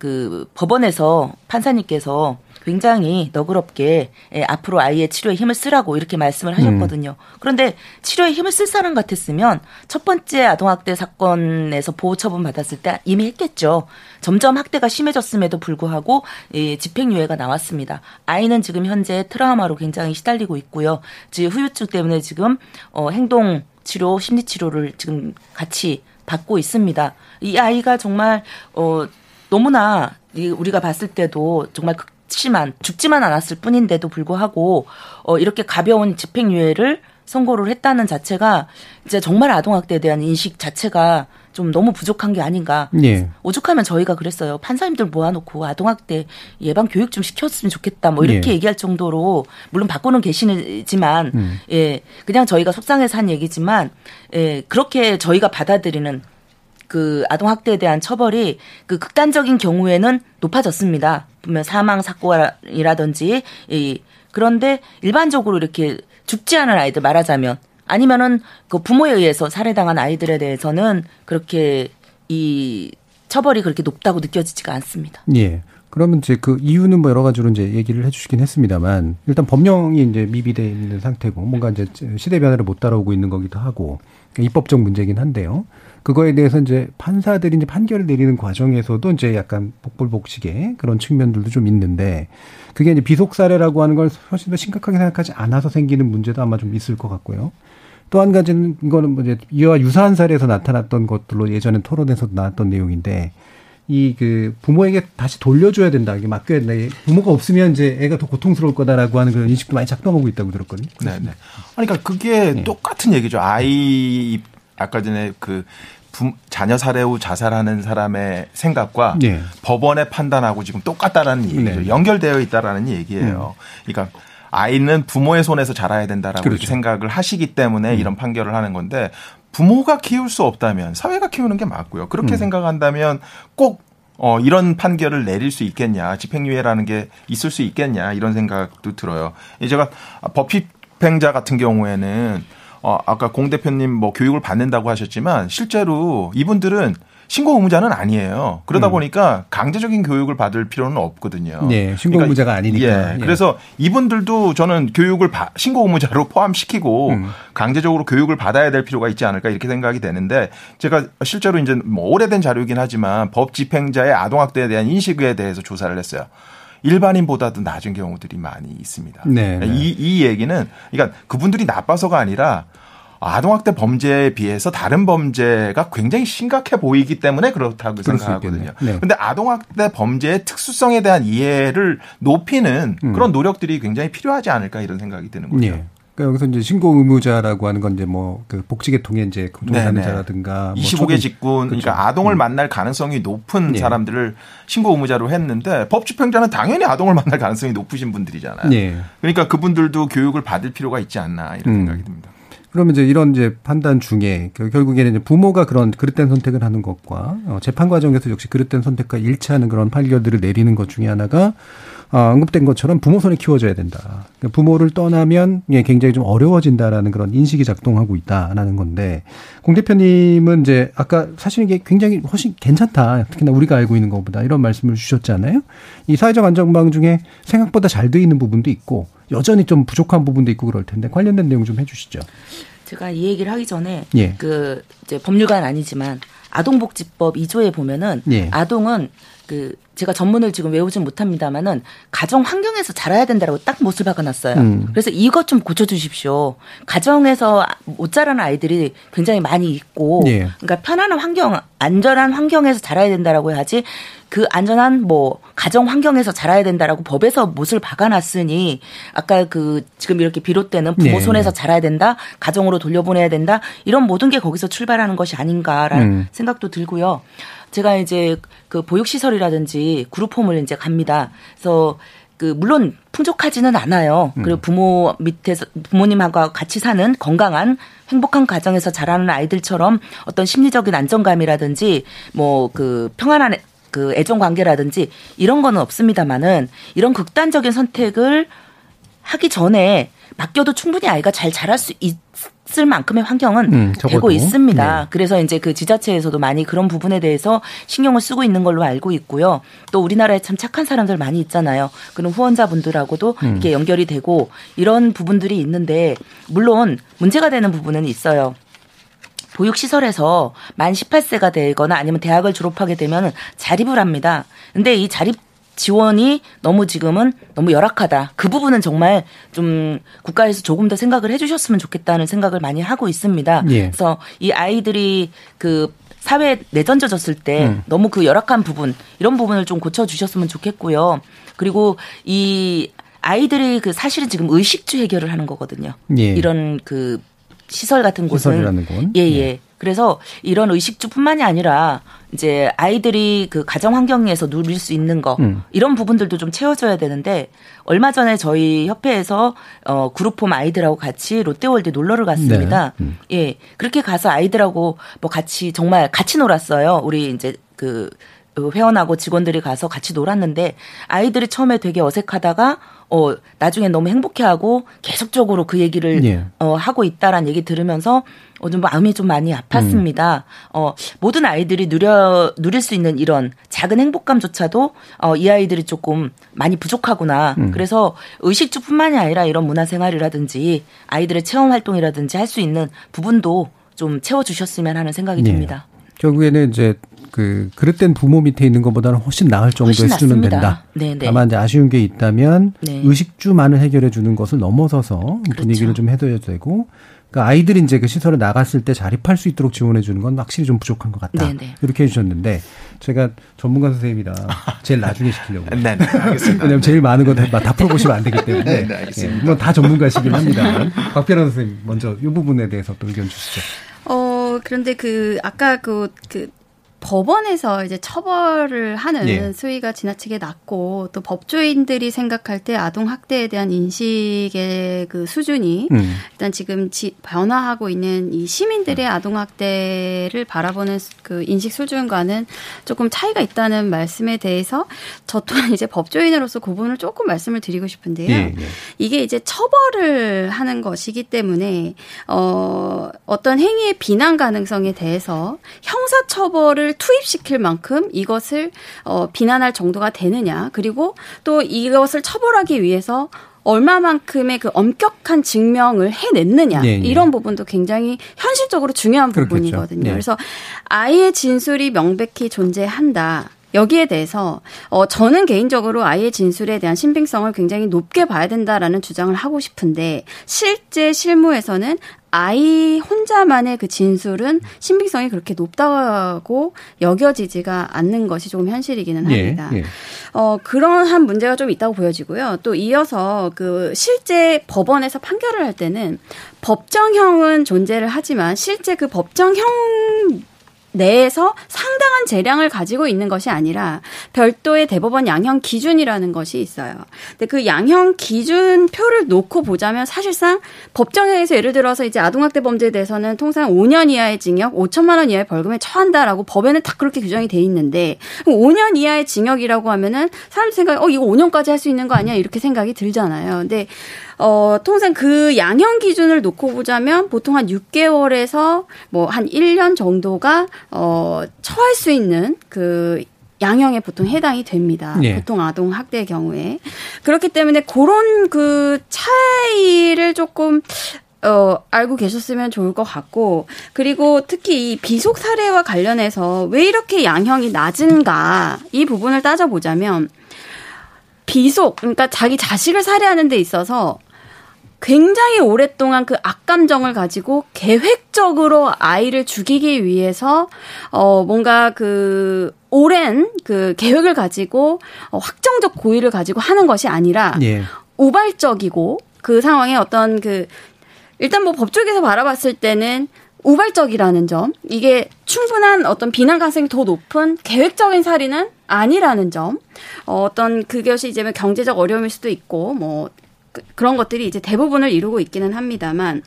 그 법원에서 판사님께서 굉장히 너그럽게 예, 앞으로 아이의 치료에 힘을 쓰라고 이렇게 말씀을 하셨거든요. 음. 그런데 치료에 힘을 쓸 사람 같았으면 첫 번째 아동학대 사건에서 보호 처분 받았을 때 이미 했겠죠. 점점 학대가 심해졌음에도 불구하고 예, 집행유예가 나왔습니다. 아이는 지금 현재 트라우마로 굉장히 시달리고 있고요. 즉 후유증 때문에 지금 어, 행동 치료, 심리 치료를 지금 같이 받고 있습니다. 이 아이가 정말 어 너무나 우리가 봤을 때도 정말 극심한 죽지만 않았을 뿐인데도 불구하고 어 이렇게 가벼운 집행유예를 선고를 했다는 자체가 이제 정말 아동학대에 대한 인식 자체가 좀 너무 부족한 게 아닌가. 예. 오죽하면 저희가 그랬어요. 판사님들 모아놓고 아동학대 예방 교육 좀 시켰으면 좋겠다. 뭐 이렇게 예. 얘기할 정도로 물론 바꾸는 계시지만 음. 예 그냥 저희가 속상해서 한 얘기지만 예 그렇게 저희가 받아들이는 그 아동 학대에 대한 처벌이 그 극단적인 경우에는 높아졌습니다. 보면 사망 사건이라든지 이 그런데 일반적으로 이렇게 죽지 않은 아이들 말하자면 아니면은 그 부모에 의해서 살해당한 아이들에 대해서는 그렇게 이 처벌이 그렇게 높다고 느껴지지가 않습니다. 예. 그러면 이제 그 이유는 뭐 여러 가지로 이제 얘기를 해주시긴 했습니다만 일단 법령이 이제 미비돼 있는 상태고 뭔가 이제 시대 변화를 못 따라오고 있는 거기도 하고 그러니까 입법적 문제긴 한데요. 그거에 대해서 이제 판사들이 이제 판결을 내리는 과정에서도 이제 약간 복불복식의 그런 측면들도 좀 있는데 그게 이제 비속 사례라고 하는 걸 훨씬 더 심각하게 생각하지 않아서 생기는 문제도 아마 좀 있을 것 같고요. 또 한 가지는 이거는 뭐 이제 이와 유사한 사례에서 나타났던 것들로 예전에 토론에서도 나왔던 내용인데 이 그 부모에게 다시 돌려줘야 된다. 이게 맡겨야 된다. 부모가 없으면 이제 애가 더 고통스러울 거다라고 하는 그런 인식도 많이 작동하고 있다고 들었거든요. 네, 네. 그러니까 그게 네. 똑같은 얘기죠. 아이 아까 전에 그 부, 자녀 살해 후 자살하는 사람의 생각과 네. 법원의 판단하고 지금 똑같다라는 얘기죠. 네. 연결되어 있다라는 얘기예요. 음. 그러니까 아이는 부모의 손에서 자라야 된다라고 그렇죠. 생각을 하시기 때문에 음. 이런 판결을 하는 건데 부모가 키울 수 없다면 사회가 키우는 게 맞고요. 그렇게 음. 생각한다면 꼭 어, 이런 판결을 내릴 수 있겠냐, 집행유예라는 게 있을 수 있겠냐, 이런 생각도 들어요. 제가 법집행자 같은 경우에는, 어, 아까 공 대표님 뭐 교육을 받는다고 하셨지만, 실제로 이분들은 신고 의무자는 아니에요. 그러다 음. 보니까 강제적인 교육을 받을 필요는 없거든요. 네, 신고 그러니까 의무자가 아니니까. 예, 예. 그래서 이분들도 저는 교육을 바, 신고 의무자로 포함시키고 음. 강제적으로 교육을 받아야 될 필요가 있지 않을까 이렇게 생각이 되는데 제가 실제로 이제 뭐 오래된 자료이긴 하지만 법 집행자의 아동학대에 대한 인식에 대해서 조사를 했어요. 일반인보다도 낮은 경우들이 많이 있습니다. 네, 네. 이, 이 얘기는 그러니까 그분들이 나빠서가 아니라 아동학대 범죄에 비해서 다른 범죄가 굉장히 심각해 보이기 때문에 그렇다고 생각하거든요. 그런데 네. 아동학대 범죄의 특수성에 대한 이해를 높이는 음. 그런 노력들이 굉장히 필요하지 않을까 이런 생각이 드는 거죠. 네. 그러니까 여기서 이제 신고 의무자라고 하는 건 이제 뭐 그 복지계통에 이제 동사하는 자라든가 25개 뭐 직군 그러니까 그렇죠. 아동을 음. 만날 가능성이 높은 네. 사람들을 신고 의무자로 했는데 법 집행자는 당연히 아동을 만날 가능성이 높으신 분들이잖아요. 네. 그러니까 그분들도 교육을 받을 필요가 있지 않나 이런 음. 생각이 듭니다. 그러면 이제 이런 이제 판단 중에 그 결국에는 이제 부모가 그런 그릇된 선택을 하는 것과 어, 재판 과정에서 역시 그릇된 선택과 일치하는 그런 판결들을 내리는 것 중에 하나가 어, 언급된 것처럼 부모 손에 키워줘야 된다. 그러니까 부모를 떠나면 예, 굉장히 좀 어려워진다라는 그런 인식이 작동하고 있다라는 건데 공 대표님은 이제 아까 사실 이게 굉장히 훨씬 괜찮다. 특히나 우리가 알고 있는 것보다 이런 말씀을 주셨잖아요. 이 사회적 안전망 중에 생각보다 잘 돼 있는 부분도 있고 여전히 좀 부족한 부분도 있고 그럴 텐데 관련된 내용 좀 해주시죠. 제가 이 얘기를 하기 전에 예. 그 이제 법률가는 아니지만 아동복지법 2조에 보면은 예. 아동은 그 제가 전문을 지금 외우진 못합니다만은 가정 환경에서 자라야 된다라고 딱 못을 박아놨어요. 음. 그래서 이것 좀 고쳐주십시오. 가정에서 못 자라는 아이들이 굉장히 많이 있고, 예. 그러니까 편안한 환경, 안전한 환경에서 자라야 된다라고 해야지. 그 안전한 뭐 가정 환경에서 자라야 된다라고 법에서 못을 박아놨으니 아까 그 지금 이렇게 비롯되는 부모 네. 손에서 자라야 된다, 가정으로 돌려보내야 된다 이런 모든 게 거기서 출발하는 것이 아닌가라는 음. 생각도 들고요. 제가 이제 그 보육시설이라든지 그룹홈을 이제 갑니다. 그래서 그 물론 풍족하지는 않아요. 음. 그리고 부모 밑에서 부모님하고 같이 사는 건강한 행복한 가정에서 자라는 아이들처럼 어떤 심리적인 안정감이라든지 뭐 그 평안한 그 애정 관계라든지 이런 거는 없습니다만은 이런 극단적인 선택을 하기 전에 맡겨도 충분히 아이가 잘 자랄 수 있, 쓸 만큼의 환경은 음, 되고 있습니다. 네. 그래서 이제 그 지자체에서도 많이 그런 부분에 대해서 신경을 쓰고 있는 걸로 알고 있고요. 또 우리나라에 참 착한 사람들 많이 있잖아요. 그런 후원자분들하고도 음. 이게 연결이 되고 이런 부분들이 있는데 물론 문제가 되는 부분은 있어요. 보육시설에서 만 18세가 되거나 아니면 대학을 졸업하게 되면 자립을 합니다. 근데 이 자립 지원이 너무 지금은 너무 열악하다. 그 부분은 정말 좀 국가에서 조금 더 생각을 해주셨으면 좋겠다는 생각을 많이 하고 있습니다. 예. 그래서 이 아이들이 그 사회에 내던져졌을 때 음. 너무 그 열악한 부분 이런 부분을 좀 고쳐주셨으면 좋겠고요. 그리고 이 아이들이 그 사실은 지금 의식주 해결을 하는 거거든요. 예. 이런 그 시설 같은 곳은 시설이라는 건. 예, 예. 예. 그래서 이런 의식주뿐만이 아니라 이제 아이들이 그 가정 환경에서 누릴 수 있는 거 음. 이런 부분들도 좀 채워져야 되는데 얼마 전에 저희 협회에서 어 그룹홈 아이들하고 같이 롯데월드 놀러를 갔습니다. 네. 음. 예. 그렇게 가서 아이들하고 뭐 같이 정말 같이 놀았어요. 우리 이제 그 회원하고 직원들이 가서 같이 놀았는데 아이들이 처음에 되게 어색하다가 어 나중에 너무 행복해하고 계속적으로 그 얘기를 예. 어 하고 있다라는 얘기 들으면서 어, 좀 마음이 좀 많이 아팠습니다. 음. 어, 모든 아이들이 누려, 누릴 수 있는 이런 작은 행복감조차도 어, 이 아이들이 조금 많이 부족하구나. 음. 그래서 의식주뿐만이 아니라 이런 문화생활이라든지 아이들의 체험 활동이라든지 할 수 있는 부분도 좀 채워 주셨으면 하는 생각이 네. 듭니다. 결국에는 이제 그 그릇된 부모 밑에 있는 것보다는 훨씬 나을 정도의 수준은 된다. 네네. 네. 다만 이제 아쉬운 게 있다면 네. 의식주만을 해결해 주는 것을 넘어서서 그렇죠. 분위기를 좀 해둬야 되고 그러니까 아이들이 이제 그 시설에 나갔을 때 자립할 수 있도록 지원해 주는 건 확실히 좀 부족한 것 같다. 네네. 이렇게 해주셨는데 제가 전문가 선생님이라 제일 나중에 시키려고. 네, 네, 알겠습니다. 왜냐면 제일 많은 거다 풀어보시면 안 되기 때문에. 네, 네 알겠습니다. 예, 뭐다 전문가시긴 합니다. 박변호 선생님 먼저 이 부분에 대해서 또 의견 주시죠. 어 그런데 그 아까 그그 그 법원에서 이제 처벌을 하는 예. 수위가 지나치게 낮고 또 법조인들이 생각할 때 아동 학대에 대한 인식의 그 수준이 음. 일단 지금 지, 변화하고 있는 이 시민들의 음. 아동 학대를 바라보는 그 인식 수준과는 조금 차이가 있다는 말씀에 대해서 저 또한 이제 법조인으로서 그 부분을 조금 말씀을 드리고 싶은데요. 예, 예. 이게 이제 처벌을 하는 것이기 때문에 어 어떤 행위의 비난 가능성에 대해서 형사 처벌을 법을 투입시킬 만큼 이것을 어, 비난할 정도가 되느냐 그리고 또 이것을 처벌하기 위해서 얼마만큼의 그 엄격한 증명을 해냈느냐 예, 예. 이런 부분도 굉장히 현실적으로 중요한. 부분이거든요. 예. 그래서 아이의 진술이 명백히 존재한다. 여기에 대해서 어 저는 개인적으로 아이의 진술에 대한 신빙성을 굉장히 높게 봐야 된다라는 주장을 하고 싶은데 실제 실무에서는 아이 혼자만의 그 진술은 신빙성이 그렇게 높다고 여겨지지가 않는 것이 조금 현실이기는 예, 합니다. 예, 예. 어, 그러한 문제가 좀 있다고 보여지고요. 또 이어서 그 실제 법원에서 판결을 할 때는 법정형은 존재를 하지만 실제 그 법정형 내에서 상당한 재량을 가지고 있는 것이 아니라 별도의 대법원 양형 기준이라는 것이 있어요. 근데 그 양형 기준표를 놓고 보자면 사실상 법정에서 예를 들어서 이제 아동학대 범죄에 대해서는 통상 5년 이하의 징역, 5천만 원 이하의 벌금에 처한다라고 법에는 다 그렇게 규정이 돼 있는데 5년 이하의 징역이라고 하면은 사람들 생각에 어 이거 5년까지 할 수 있는 거 아니야 이렇게 생각이 들잖아요. 근데 어, 통상 그 양형 기준을 놓고 보자면 보통 한 6개월에서 뭐 한 1년 정도가 어, 처할 수 있는 그 양형에 보통 해당이 됩니다. 예. 보통 아동 학대의 경우에. 그렇기 때문에 그런 그 차이를 조금 어, 알고 계셨으면 좋을 것 같고, 그리고 특히 이 비속 사례와 관련해서 왜 이렇게 양형이 낮은가, 이 부분을 따져보자면, 비속, 그러니까 자기 자식을 살해하는 데 있어서 굉장히 오랫동안 그 악감정을 가지고 계획적으로 아이를 죽이기 위해서 어 뭔가 그 오랜 그 계획을 가지고 어, 확정적 고의를 가지고 하는 것이 아니라 예. 우발적이고 그 상황에 어떤 그 일단 뭐 법조계에서 바라봤을 때는 우발적이라는 점, 이게 충분한 어떤 비난 가능성이 더 높은 계획적인 살인은 아니라는 점, 어, 어떤 그것이 이제 경제적 어려움일 수도 있고, 뭐, 그, 그런 것들이 이제 대부분을 이루고 있기는 합니다만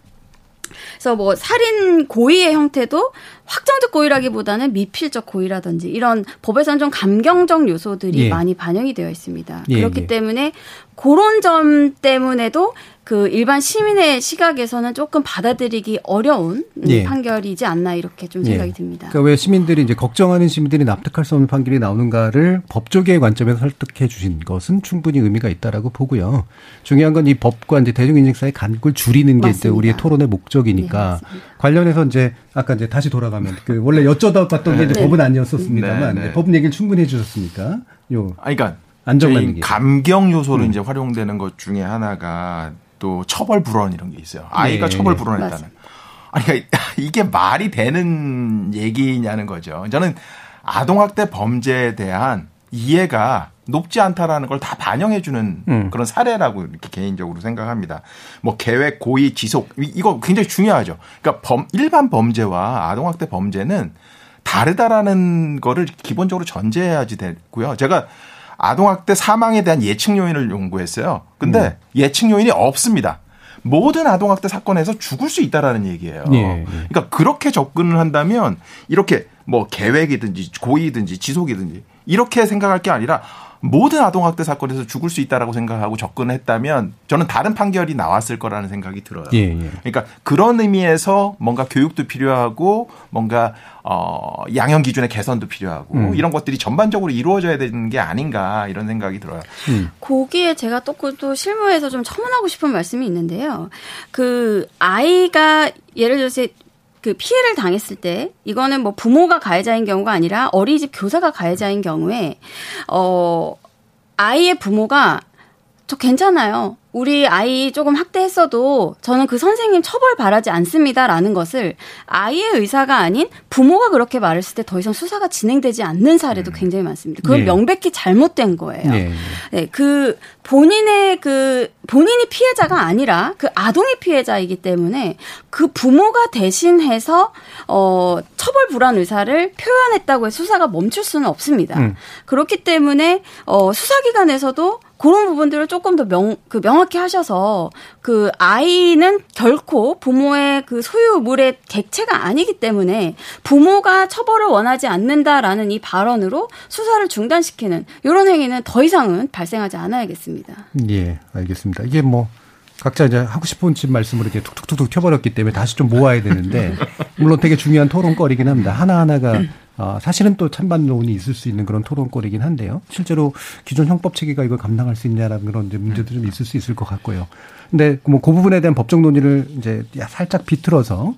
그래서 뭐 살인 고의의 형태도 확정적 고의라기보다는 미필적 고의라든지 이런 법에서는 좀 감경적 요소들이 예. 많이 반영이 되어 있습니다. 예, 그렇기 예. 때문에 그런 점 때문에도 그 일반 시민의 시각에서는 조금 받아들이기 어려운 예. 판결이지 않나 이렇게 좀 생각이 예. 듭니다. 그러니까 왜 시민들이 이제 걱정하는 시민들이 납득할 수 없는 판결이 나오는가를 법조계의 관점에서 설득해 주신 것은 충분히 의미가 있다라고 보고요. 중요한 건 이 법과 이제 대중인식 사이 간극을 줄이는 게 이제 우리의 토론의 목적이니까 네, 관련해서 이제 아까 이제 다시 돌아가면 그 원래 여쭤다 봤던 게 이제 네. 법은 아니었었습니다만 네, 네. 법은 얘기를 충분히 해주셨으니까 요. 아, 그러니까 안정감 감경 요소로 음. 이제 활용되는 것 중에 하나가 또 처벌 불원 이런 게 있어요. 아이가 네. 처벌 불원했다는. 아니 그러니까 이게 말이 되는 얘기냐는 거죠. 저는 아동학대 범죄에 대한 이해가 높지 않다라는 걸 다 반영해 주는 음. 그런 사례라고 이렇게 개인적으로 생각합니다. 뭐 계획, 고의, 지속 이거 굉장히 중요하죠. 그러니까 범, 일반 범죄와 아동학대 범죄는 다르다라는 거를 기본적으로 전제해야지 되고요. 제가 아동학대 사망에 대한 예측 요인을 연구했어요. 근데 음. 예측 요인이 없습니다. 모든 아동학대 사건에서 죽을 수 있다라는 얘기예요. 예, 예. 그러니까 그렇게 접근을 한다면 이렇게 뭐 계획이든지 고의든지 지속이든지 이렇게 생각할 게 아니라 모든 아동학대 사건에서 죽을 수 있다라고 생각하고 접근했다면 저는 다른 판결이 나왔을 거라는 생각이 들어요. 예, 예. 그러니까 그런 의미에서 뭔가 교육도 필요하고 뭔가 어 양형 기준의 개선도 필요하고 음. 이런 것들이 전반적으로 이루어져야 되는 게 아닌가 이런 생각이 들어요. 음. 거기에 제가 또, 또 실무에서 좀 첨언하고 싶은 말씀이 있는데요. 그 아이가 예를 들어서 그 피해를 당했을 때 이거는 뭐 부모가 가해자인 경우가 아니라 어린이집 교사가 가해자인 경우에 어 아이의 부모가 저 괜찮아요. 우리 아이 조금 학대했어도 저는 그 선생님 처벌 바라지 않습니다라는 것을 아이의 의사가 아닌 부모가 그렇게 말했을 때 더 이상 수사가 진행되지 않는 사례도 음. 굉장히 많습니다. 그건 네. 명백히 잘못된 거예요. 네. 네. 그 본인의 그 본인이 피해자가 아니라 그 아동이 피해자이기 때문에 그 부모가 대신해서 어 처벌 불안 의사를 표현했다고 해서 수사가 멈출 수는 없습니다. 음. 그렇기 때문에 어 수사기관에서도 그런 부분들을 조금 더 명, 그 명확히 하셔서 그 아이는 결코 부모의 그 소유물의 객체가 아니기 때문에 부모가 처벌을 원하지 않는다라는 이 발언으로 수사를 중단시키는 이런 행위는 더 이상은 발생하지 않아야겠습니다. 예, 알겠습니다. 이게 뭐 각자 이제 하고 싶은 집 말씀으로 이렇게 툭툭툭툭 켜버렸기 때문에 다시 좀 모아야 되는데 물론 되게 중요한 토론거리긴 합니다. 하나 하나가 어, 사실은 또 찬반론이 있을 수 있는 그런 토론거리긴 한데요. 실제로 기존 형법 체계가 이걸 감당할 수 있냐라는 그런 문제도 좀 있을 수 있을 것 같고요. 근데 뭐그 부분에 대한 법적 논의를 이제 살짝 비틀어서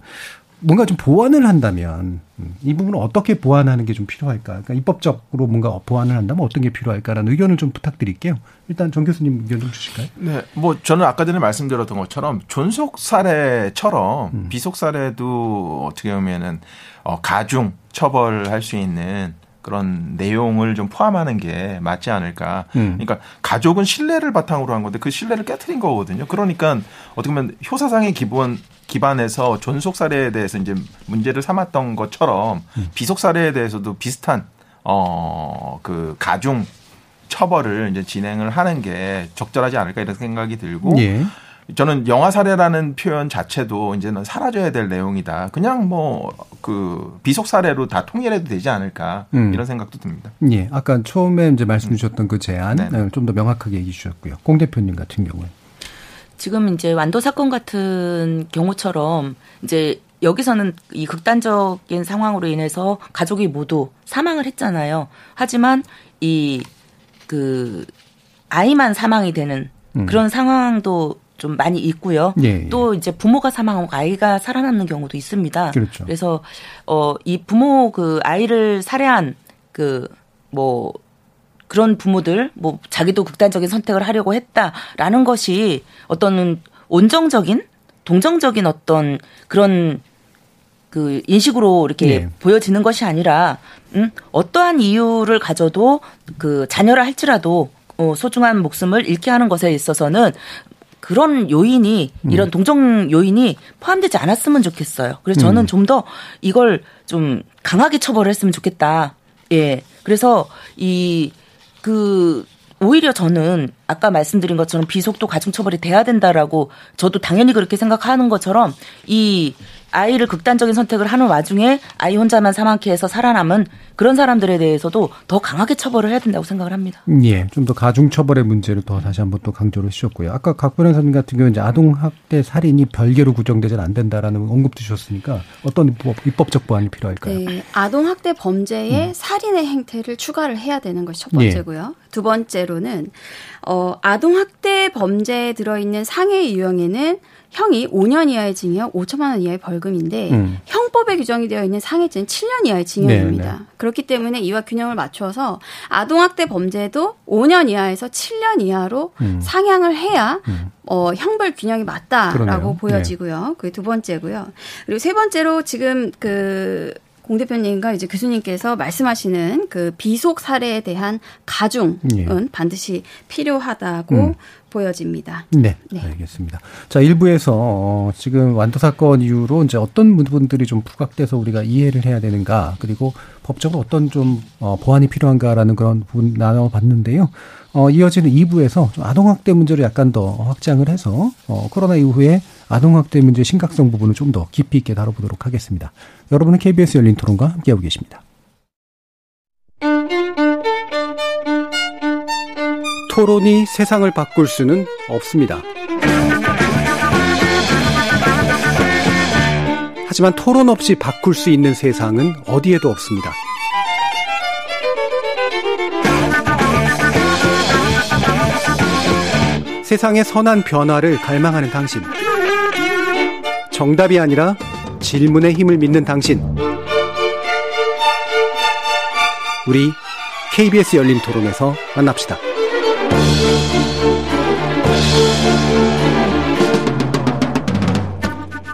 뭔가 좀 보완을 한다면 음, 이 부분을 어떻게 보완하는 게 좀 필요할까? 그러니까 입법적으로 뭔가 보완을 한다면 어떤 게 필요할까라는 의견을 좀 부탁드릴게요. 일단 정 교수님 의견 좀 주실까요? 네, 뭐 저는 아까 전에 말씀드렸던 것처럼 존속 사례처럼 음. 비속 사례도 어떻게 보면은 어, 가중 처벌할 수 있는 그런 내용을 좀 포함하는 게 맞지 않을까. 음. 그러니까 가족은 신뢰를 바탕으로 한 건데 그 신뢰를 깨뜨린 거거든요. 그러니까 어떻게 보면 효사상의 기본 기반에서 존속 사례에 대해서 이제 문제를 삼았던 것처럼 음. 비속 사례에 대해서도 비슷한 어그 가중 처벌을 이제 진행을 하는 게 적절하지 않을까 이런 생각이 들고 예. 저는 영화 사례라는 표현 자체도 이제는 사라져야 될 내용이다. 그냥 뭐 그 비속 사례로 다 통일해도 되지 않을까 음. 이런 생각도 듭니다. 예, 아까 처음에 이제 말씀 주셨던 그 제안 네, 좀더 명확하게 얘기해 주셨고요. 공 대표님 같은 경우는 지금 이제 완도 사건 같은 경우처럼 이제 여기서는 이 극단적인 상황으로 인해서 가족이 모두 사망을 했잖아요. 하지만 이 그 아이만 사망이 되는 음. 그런 상황도 좀 많이 있고요. 예, 예. 또 이제 부모가 사망하고 아이가 살아남는 경우도 있습니다. 그렇죠. 그래서 어 이 부모 그 아이를 살해한 그뭐 그런 부모들 뭐 자기도 극단적인 선택을 하려고 했다라는 것이 어떤 온정적인 동정적인 어떤 그런 그 인식으로 이렇게 네. 보여지는 것이 아니라 음 어떠한 이유를 가져도 그 자녀를 할지라도 어, 소중한 목숨을 잃게 하는 것에 있어서는 그런 요인이 음. 이런 동정 요인이 포함되지 않았으면 좋겠어요. 그래서 저는 음. 좀더 이걸 좀 강하게 처벌을 했으면 좋겠다. 예. 그래서 이 그 오히려 저는 아까 말씀드린 것처럼 비속도 가중처벌이 돼야 된다라고 저도 당연히 그렇게 생각하는 것처럼 이 아이를 극단적인 선택을 하는 와중에 아이 혼자만 사망케 해서 살아남은 그런 사람들에 대해서도 더 강하게 처벌을 해야 된다고 생각을 합니다. 예, 좀 더 가중 처벌의 문제를 더 다시 한번 또 강조를 해주셨고요. 아까 각 변호사님 같은 경우는 이제 아동 학대 살인이 별개로 구정되지는 안 된다라는 언급도 주셨으니까 어떤 입법, 입법 적 보완이 필요할까요? 네, 아동 학대 범죄에 음. 살인의 행태를 추가를 해야 되는 것이 첫 번째고요. 예. 두 번째로는 어, 아동 학대 범죄에 들어있는 상해 유형에는 형이 5년 이하의 징역, 5천만 원 이하의 벌금인데 음. 형법에 규정이 되어 있는 상해죄는 7년 이하의 징역입니다. 네네. 네. 그렇기 때문에 이와 균형을 맞춰서 아동학대 범죄도 5년 이하에서 7년 이하로 음. 상향을 해야 음. 어, 형벌 균형이 맞다라고 그러네요. 보여지고요. 네. 그게 두 번째고요. 그리고 세 번째로 지금 그 공 대표님과 이제 교수님께서 말씀하시는 그 비속 사례에 대한 가중은 예. 반드시 필요하다고 음. 보여집니다. 네, 네, 알겠습니다. 자, 일부에서 어, 지금 완도 사건 이후로 이제 어떤 부분들이 좀 부각돼서 우리가 이해를 해야 되는가, 그리고 법적으로 어떤 좀 어, 보완이 필요한가라는 그런 부분 나눠봤는데요. 어, 이어지는 2부에서 아동학대 문제를 약간 더 확장을 해서 어, 코로나 이후에 아동학대 문제 심각성 부분을 좀 더 깊이 있게 다뤄보도록 하겠습니다. 여러분은 KBS 열린 토론과 함께하고 계십니다. 토론이 세상을 바꿀 수는 없습니다. 하지만 토론 없이 바꿀 수 있는 세상은 어디에도 없습니다. 세상의 선한 변화를 갈망하는 당신. 정답이 아니라 질문의 힘을 믿는 당신. 우리 KBS 열린 토론에서 만납시다.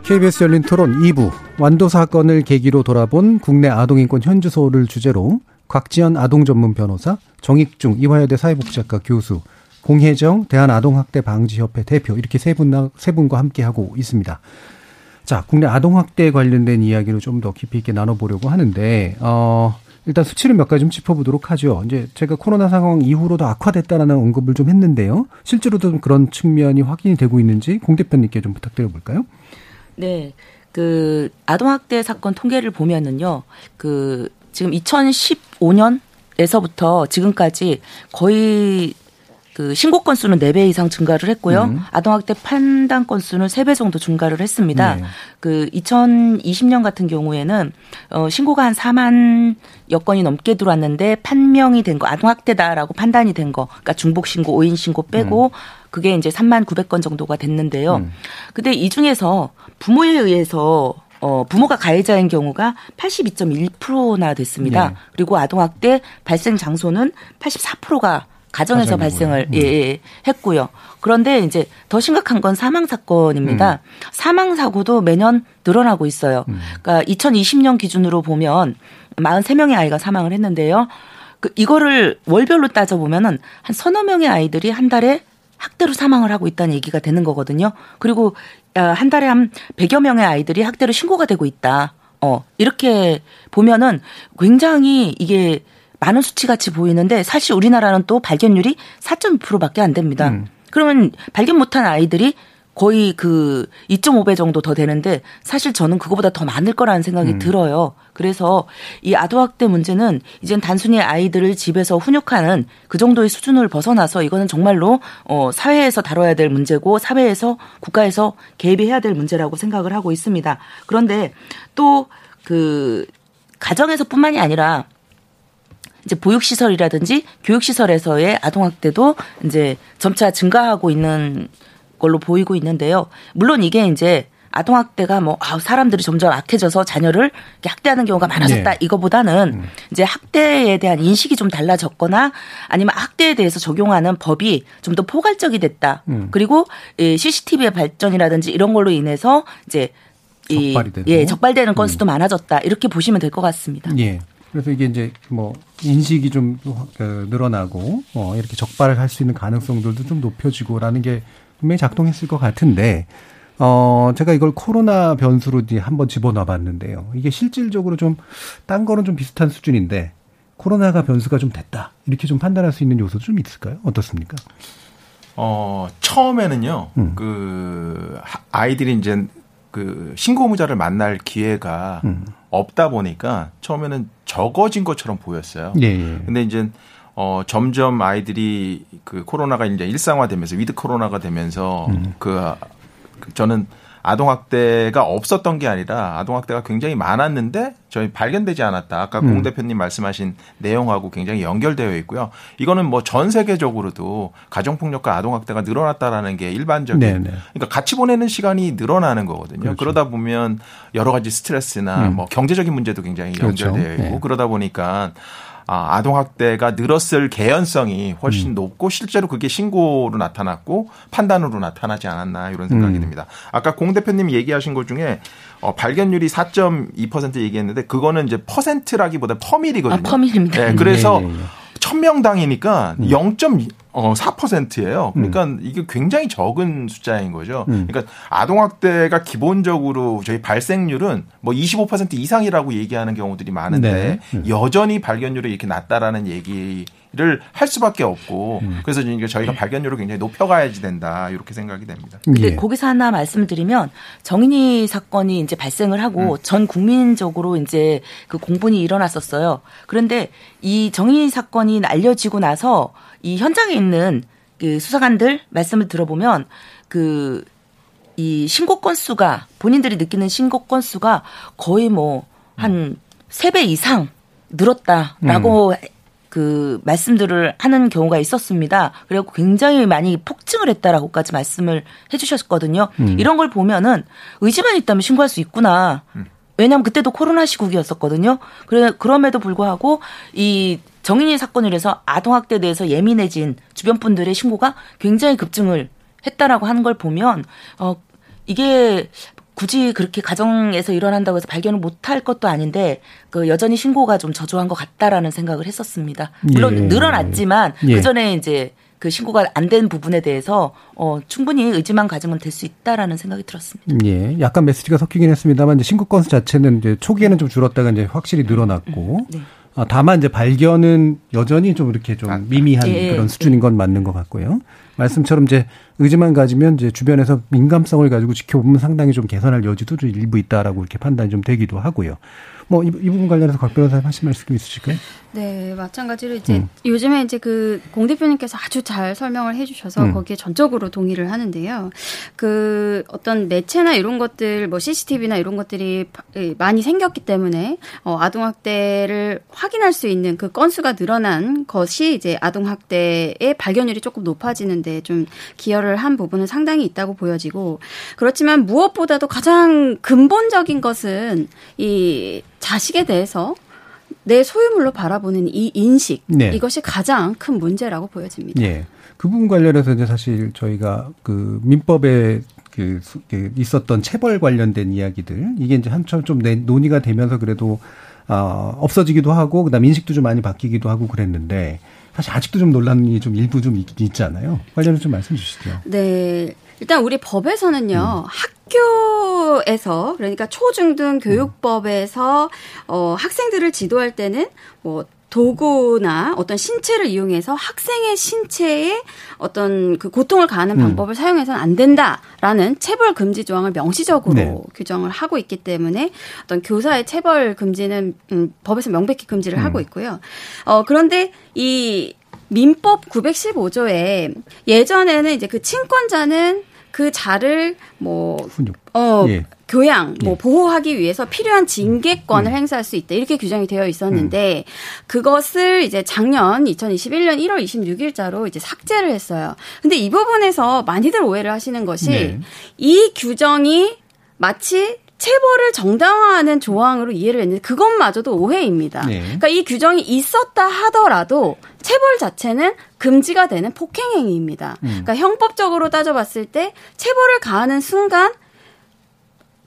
KBS 열린 토론 2부 완도 사건을 계기로 돌아본 국내 아동인권 현주소를 주제로 곽지연 아동 전문 변호사, 정익중 이화여대 사회복지학과 교수, 공혜정 대한아동학대 방지협회 대표 이렇게 세 분, 세 분과 함께 하고 있습니다. 자, 국내 아동학대 관련된 이야기를 좀더 깊이 있게 나눠보려고 하는데, 어, 일단 수치를 몇 가지 좀 짚어보도록 하죠. 이제 제가 코로나 상황 이후로도 악화됐다라는 언급을 좀 했는데요. 실제로도 그런 측면이 확인이 되고 있는지 공 대표님께 좀 부탁드려 볼까요? 네. 그 아동학대 사건 통계를 보면은요. 그 지금 2015년 에서부터 지금까지 거의 그 신고 건수는 4배 이상 증가를 했고요. 음. 아동학대 판단 건수는 3배 정도 증가를 했습니다. 네. 그 2020년 같은 경우에는 어 신고가 한 4만 여 건이 넘게 들어왔는데 판명이 된 거, 아동학대다라고 판단이 된 거, 그러니까 중복 신고, 오인 신고 빼고 음. 그게 이제 3만 900건 정도가 됐는데요. 음. 근데 이 중에서 부모에 의해서 어, 부모가 가해자인 경우가 82.1%나 됐습니다. 네. 그리고 아동학대 발생 장소는 84%가 가정에서 발생을 음. 예, 예, 했고요. 그런데 이제 더 심각한 건 사망 사건입니다. 음. 사망 사고도 매년 늘어나고 있어요. 음. 그러니까 2020년 기준으로 보면 43명의 아이가 사망을 했는데요. 그 이거를 월별로 따져 보면은 한 서너 명의 아이들이 한 달에 학대로 사망을 하고 있다는 얘기가 되는 거거든요. 그리고 아, 한 달에 한 100여 명의 아이들이 학대로 신고가 되고 있다. 어, 이렇게 보면은 굉장히 이게 많은 수치 같이 보이는데 사실 우리나라는 또 발견율이 4.2%밖에 안 됩니다. 음. 그러면 발견 못한 아이들이 거의 그 2.5배 정도 더 되는데 사실 저는 그거보다 더 많을 거라는 생각이 음. 들어요. 그래서 이 아동학대 문제는 이젠 단순히 아이들을 집에서 훈육하는 그 정도의 수준을 벗어나서 이거는 정말로 어 사회에서 다뤄야 될 문제고 사회에서 국가에서 개입이 해야 될 문제라고 생각을 하고 있습니다. 그런데 또 그 가정에서뿐만이 아니라 이제 보육시설이라든지 교육시설에서의 아동학대도 이제 점차 증가하고 있는 걸로 보이고 있는데요. 물론 이게 이제 아동학대가 뭐 아, 사람들이 점점 악해져서 자녀를 학대하는 경우가 많아졌다 네. 이거보다는 음. 이제 학대에 대한 인식이 좀 달라졌거나 아니면 학대에 대해서 적용하는 법이 좀 더 포괄적이 됐다. 음. 그리고 이 CCTV의 발전이라든지 이런 걸로 인해서 이제 이, 예, 적발되는 건수도 음. 많아졌다. 이렇게 보시면 될 것 같습니다. 예. 그래서 이게 이제 뭐 인식이 좀그 늘어나고 어 이렇게 적발을 할 수 있는 가능성들도 좀 높여지고라는 게 분명히 작동했을 것 같은데 어 제가 이걸 코로나 변수로 한번 집어넣어 봤는데요. 이게 실질적으로 좀 딴 거는 좀 비슷한 수준인데 코로나가 변수가 좀 됐다. 이렇게 좀 판단할 수 있는 요소도 좀 있을까요? 어떻습니까? 어, 처음에는요, 음. 그, 아이들이 이제 그 신고의무자를 만날 기회가 음. 없다 보니까 처음에는 적어진 것처럼 보였어요. 예, 예. 근데 이제 어 점점 아이들이 그 코로나가 이제 일상화되면서 위드 코로나가 되면서 음. 그, 그 저는 아동학대가 없었던 게 아니라 아동학대가 굉장히 많았는데 저희 발견되지 않았다. 아까 음. 공 대표님 말씀하신 내용하고 굉장히 연결되어 있고요. 이거는 뭐 전 세계적으로도 가정폭력과 아동학대가 늘어났다라는 게 일반적인. 네네. 네. 그러니까 같이 보내는 시간이 늘어나는 거거든요. 그렇죠. 그러다 보면 여러 가지 스트레스나 음. 뭐 경제적인 문제도 굉장히 그렇죠. 연결되어 있고 네. 그러다 보니까 아, 아동학대가 늘었을 개연성이 훨씬 음. 높고 실제로 그게 신고로 나타났고 판단으로 나타나지 않았나 이런 생각이 음. 듭니다. 아까 공 대표님이 얘기하신 것 중에 어, 발견율이 4.2% 얘기했는데 그거는 이제 퍼센트라기보다 퍼밀이거든요. 아, 퍼밀입니다. 네, 그래서 네, 네, 네. 1000명당이니까 음. 0.4%예요. 그러니까 음. 이게 굉장히 적은 숫자인 거죠. 음. 그러니까 아동 학대가 기본적으로 저희 발생률은 뭐 25% 이상이라고 얘기하는 경우들이 많은데 네. 음. 여전히 발견율이 이렇게 낮다라는 얘기 를할 수밖에 없고 음. 그래서 저희가 발견율을 굉장히 높여가야지 된다 이렇게 생각이 됩니다. 근데 예. 거기서 하나 말씀드리면 정인이 사건이 이제 발생을 하고 음. 전 국민적으로 이제 그 공분이 일어났었어요. 그런데 이 정인이 사건이 알려지고 나서 이 현장에 있는 그 수사관들 말씀을 들어보면 그 이 신고 건수가 본인들이 느끼는 신고 건수가 거의 뭐 한 세 배 이상 늘었다라고 음. 그 말씀들을 하는 경우가 있었습니다. 그리고 굉장히 많이 폭증을 했다라고까지 말씀을 해주셨거든요. 음. 이런 걸 보면은 의지만 있다면 신고할 수 있구나. 음. 왜냐하면 그때도 코로나 시국이었었거든요. 그래 그럼에도 불구하고 이 정인이 사건을 해서 아동학대에 대해서 예민해진 주변 분들의 신고가 굉장히 급증을 했다라고 하는 걸 보면 어 이게 굳이 그렇게 가정에서 일어난다고 해서 발견을 못할 것도 아닌데 그 여전히 신고가 좀 저조한 것 같다라는 생각을 했었습니다. 물론 예. 늘어났지만 예. 그 전에 이제 그 신고가 안 된 부분에 대해서 어 충분히 의지만 가지면 될 수 있다라는 생각이 들었습니다. 예, 약간 메시지가 섞이긴 했습니다만 이제 신고 건수 자체는 이제 초기에는 좀 줄었다가 이제 확실히 늘어났고. 음, 네. 아, 다만 이제 발견은 여전히 좀 이렇게 좀 아, 미미한 예, 그런 수준인 건 맞는 것 같고요. 말씀처럼 이제 의지만 가지면 이제 주변에서 민감성을 가지고 지켜보면 상당히 좀 개선할 여지도 좀 일부 있다라고 이렇게 판단이 좀 되기도 하고요. 뭐 이, 이 부분 관련해서 곽 변호사님 하실 말씀 있으실까요? 네, 마찬가지로 이제 음. 요즘에 이제 그 공 대표님께서 아주 잘 설명을 해주셔서 음. 거기에 전적으로 동의를 하는데요. 그 어떤 매체나 이런 것들, 뭐 CCTV나 이런 것들이 많이 생겼기 때문에 어, 아동학대를 확인할 수 있는 그 건수가 늘어난 것이 이제 아동학대의 발견율이 조금 높아지는데 좀 기여를 한 부분은 상당히 있다고 보여지고 그렇지만 무엇보다도 가장 근본적인 것은 이 자식에 대해서 내 소유물로 바라보는 이 인식 네. 이것이 가장 큰 문제라고 보여집니다. 예. 그 부분 관련해서 이제 사실 저희가 그 민법에 그, 그 있었던 체벌 관련된 이야기들 이게 이제 한참 좀 논의가 되면서 그래도 어, 없어지기도 하고 그다음 인식도 좀 많이 바뀌기도 하고 그랬는데 사실 아직도 좀 논란이 좀 일부 좀 있, 있잖아요. 관련해서 좀 말씀 주시죠. 네. 일단 우리 법에서는요. 음. 학교에서 그러니까 초중등 교육법에서 어 학생들을 지도할 때는 뭐 도구나 어떤 신체를 이용해서 학생의 신체에 어떤 그 고통을 가하는 음. 방법을 사용해서는 안 된다라는 체벌 금지 조항을 명시적으로 네. 규정을 하고 있기 때문에 어떤 교사의 체벌 금지는 음, 법에서 명백히 금지를 음. 하고 있고요. 어 그런데 이 민법 915조에 예전에는 이제 그 친권자는 그 자를 뭐 어, 예. 교양, 뭐 예. 보호하기 위해서 필요한 징계권을 음. 행사할 수 있다 이렇게 규정이 되어 있었는데 음. 그것을 이제 작년 2021년 1월 26일자로 이제 삭제를 했어요. 근데 이 부분에서 많이들 오해를 하시는 것이 네. 이 규정이 마치 체벌을 정당화하는 조항으로 이해를 했는데 그것마저도 오해입니다. 네. 그러니까 이 규정이 있었다 하더라도 체벌 자체는 금지가 되는 폭행 행위입니다. 음. 그러니까 형법적으로 따져봤을 때 체벌을 가하는 순간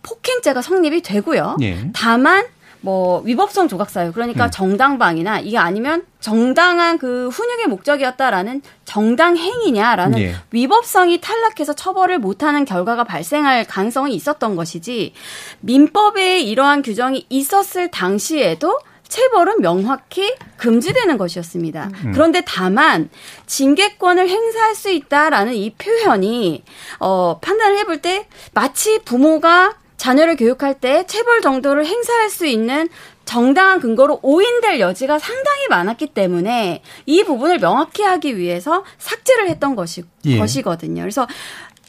폭행죄가 성립이 되고요. 네. 다만 뭐 위법성 조각사유 그러니까 음. 정당방위나 이게 아니면 정당한 그 훈육의 목적이었다라는 정당 행위냐라는 예. 위법성이 탈락해서 처벌을 못하는 결과가 발생할 가능성이 있었던 것이지 민법에 이러한 규정이 있었을 당시에도 체벌은 명확히 금지되는 것이었습니다. 음. 그런데 다만 징계권을 행사할 수 있다라는 이 표현이 어 판단을 해볼 때 마치 부모가 자녀를 교육할 때 체벌 정도를 행사할 수 있는 정당한 근거로 오인될 여지가 상당히 많았기 때문에 이 부분을 명확히 하기 위해서 삭제를 했던 것이, 예. 것이거든요. 그래서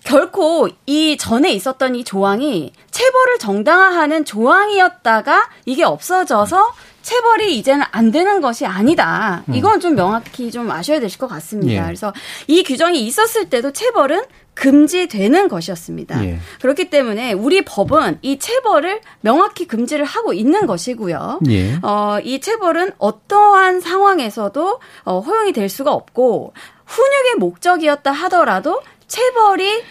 결코 이 전에 있었던 이 조항이 체벌을 정당화하는 조항이었다가 이게 없어져서 체벌이 이제는 안 되는 것이 아니다. 음. 이건 좀 명확히 좀 아셔야 되실 것 같습니다. 예. 그래서 이 규정이 있었을 때도 체벌은 금지되는 것이었습니다. 예. 그렇기 때문에 우리 법은 이 체벌을 명확히 금지를 하고 있는 것이고요. 예. 어, 이 체벌은 어떠한 상황에서도 어, 허용이 될 수가 없고 훈육의 목적이었다 하더라도 체벌이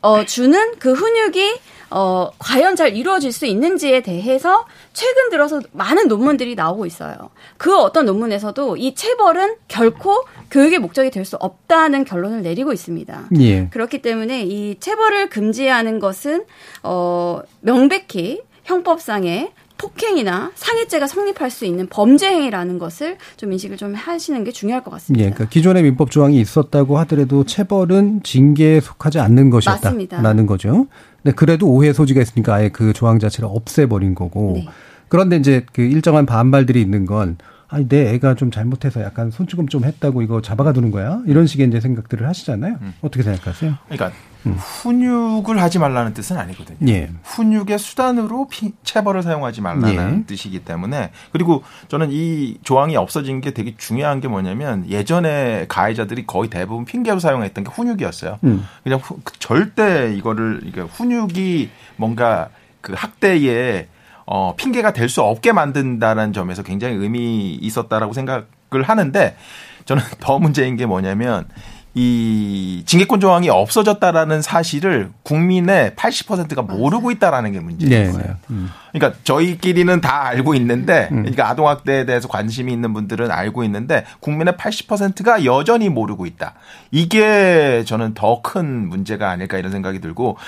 어, 주는 그 훈육이 어, 과연 잘 이루어질 수 있는지에 대해서 최근 들어서 많은 논문들이 나오고 있어요. 그 어떤 논문에서도 이 체벌은 결코 교육의 목적이 될 수 없다는 결론을 내리고 있습니다. 예. 그렇기 때문에 이 체벌을 금지하는 것은 어, 명백히 형법상의 폭행이나 상해죄가 성립할 수 있는 범죄 행위라는 것을 좀 인식을 좀 하시는 게 중요할 것 같습니다. 예, 그러니까 기존의 민법 조항이 있었다고 하더라도 체벌은 징계에 속하지 않는 것이었다라는 거죠. 근데 그래도 오해 소지가 있으니까 아예 그 조항 자체를 없애버린 거고. 네. 그런데 이제 그 일정한 반발들이 있는 건 아니 내 애가 좀 잘못해서 약간 손찌검 좀 했다고 이거 잡아가 두는 거야 이런 식의 이제 생각들을 하시잖아요. 음. 어떻게 생각하세요? 그러니까 음. 훈육을 하지 말라는 뜻은 아니거든요. 예. 훈육의 수단으로 피, 체벌을 사용하지 말라는 예. 뜻이기 때문에 그리고 저는 이 조항이 없어진 게 되게 중요한 게 뭐냐면 예전에 가해자들이 거의 대부분 핑계로 사용했던 게 훈육이었어요. 음. 그냥 후, 절대 이거를 훈육이 뭔가 그 학대에 어, 핑계가 될 수 없게 만든다는 점에서 굉장히 의미 있었다라고 생각을 하는데 저는 더 문제인 게 뭐냐면 이 징계권 조항이 없어졌다라는 사실을 국민의 80%가 모르고 있다라는 게 문제인 네, 거예요. 네. 음. 그러니까 저희끼리는 다 알고 있는데, 음. 그러니까 아동 학대에 대해서 관심이 있는 분들은 알고 있는데 국민의 80%가 여전히 모르고 있다. 이게 저는 더 큰 문제가 아닐까 이런 생각이 들고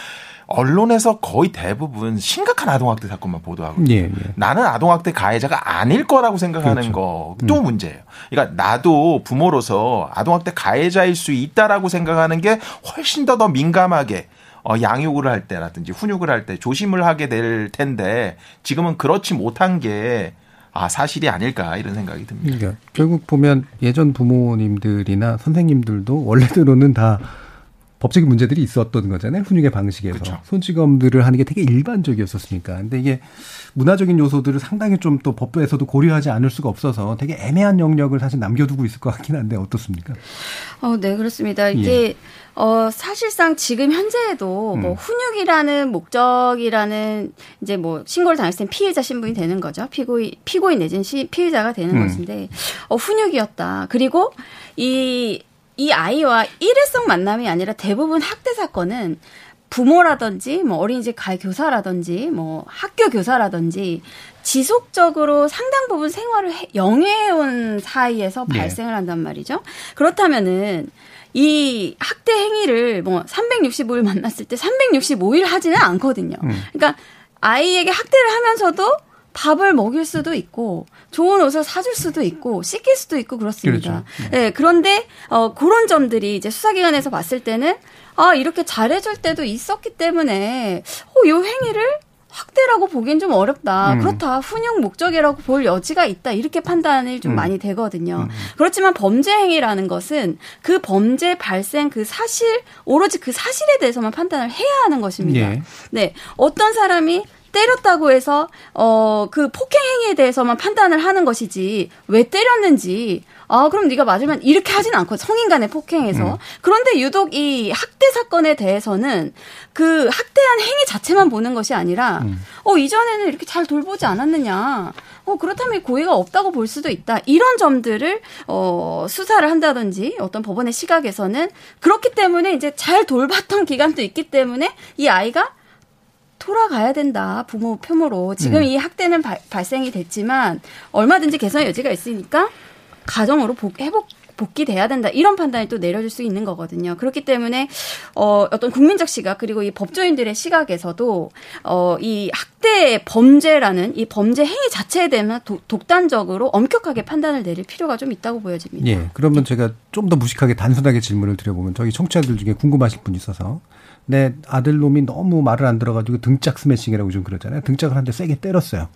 언론에서 거의 대부분 심각한 아동학대 사건만 보도하고 예, 예. 나는 아동학대 가해자가 아닐 거라고 생각하는 그렇죠. 것도 음. 문제예요. 그러니까 나도 부모로서 아동학대 가해자일 수 있다라고 생각하는 게 훨씬 더더 민감하게 어, 양육을 할 때라든지 훈육을 할 때 조심을 하게 될 텐데 지금은 그렇지 못한 게 아, 사실이 아닐까 이런 생각이 듭니다. 그러니까 결국 보면 예전 부모님들이나 선생님들도 원래대로는 다 법적인 문제들이 있었던 거잖아요. 훈육의 방식에서. 그렇죠. 손찌검들을 하는 게 되게 일반적이었었으니까. 근데 이게 문화적인 요소들을 상당히 좀 또 법에서도 고려하지 않을 수가 없어서 되게 애매한 영역을 사실 남겨두고 있을 것 같긴 한데 어떻습니까? 어, 네, 그렇습니다. 이게 예. 어, 사실상 지금 현재에도 음. 뭐 훈육이라는 목적이라는 이제 뭐 신고를 당했을 땐 피해자 신분이 되는 거죠. 피고인, 피고인 내지는 피해자가 되는 음. 것인데, 어, 훈육이었다. 그리고 이 이 아이와 일회성 만남이 아니라 대부분 학대 사건은 부모라든지 뭐 어린이집 가 교사라든지 뭐 학교 교사라든지 지속적으로 상당 부분 생활을 해, 영해온 사이에서 네. 발생을 한단 말이죠. 그렇다면은 이 학대 행위를 뭐 365일 만났을 때 365일 하지는 않거든요. 음. 그러니까 아이에게 학대를 하면서도 밥을 먹일 수도 있고 좋은 옷을 사줄 수도 있고 씻길 수도 있고 그렇습니다. 그렇죠. 네. 네. 그런데 어 그런 점들이 이제 수사기관에서 봤을 때는 아 이렇게 잘해줄 때도 있었기 때문에 어 요 행위를 학대라고 보기엔 좀 어렵다. 음. 그렇다. 훈육 목적이라고 볼 여지가 있다. 이렇게 판단이 좀 음. 많이 되거든요. 음. 그렇지만 범죄 행위라는 것은 그 범죄 발생 그 사실 오로지 그 사실에 대해서만 판단을 해야 하는 것입니다. 예. 네. 어떤 사람이 때렸다고 해서 어 그 폭행 행위에 대해서만 판단을 하는 것이지 왜 때렸는지 아 그럼 네가 맞으면 이렇게 하진 않고 성인 간의 폭행에서 음. 그런데 유독 이 학대 사건에 대해서는 그 학대한 행위 자체만 보는 것이 아니라 음. 어 이전에는 이렇게 잘 돌보지 않았느냐 어 그렇다면 고의가 없다고 볼 수도 있다 이런 점들을 어 수사를 한다든지 어떤 법원의 시각에서는 그렇기 때문에 이제 잘 돌봤던 기간도 있기 때문에 이 아이가 돌아가야 된다. 부모 표모로. 지금 음. 이 학대는 바, 발생이 됐지만 얼마든지 개선의 여지가 있으니까 가정으로 복, 회복 복귀돼야 된다 이런 판단이 또 내려질 수 있는 거거든요. 그렇기 때문에 어, 어떤 국민적 시각 그리고 이 법조인들의 시각에서도 어, 이 학대 범죄라는 이 범죄 행위 자체에 대한 독단적으로 엄격하게 판단을 내릴 필요가 좀 있다고 보여집니다. 예. 그러면 제가 좀 더 무식하게 단순하게 질문을 드려보면 저희 청취자들 중에 궁금하실 분이 있어서 내 아들 놈이 너무 말을 안 들어가지고 등짝 스매싱이라고 좀 그러잖아요. 등짝을 한 대 세게 때렸어요.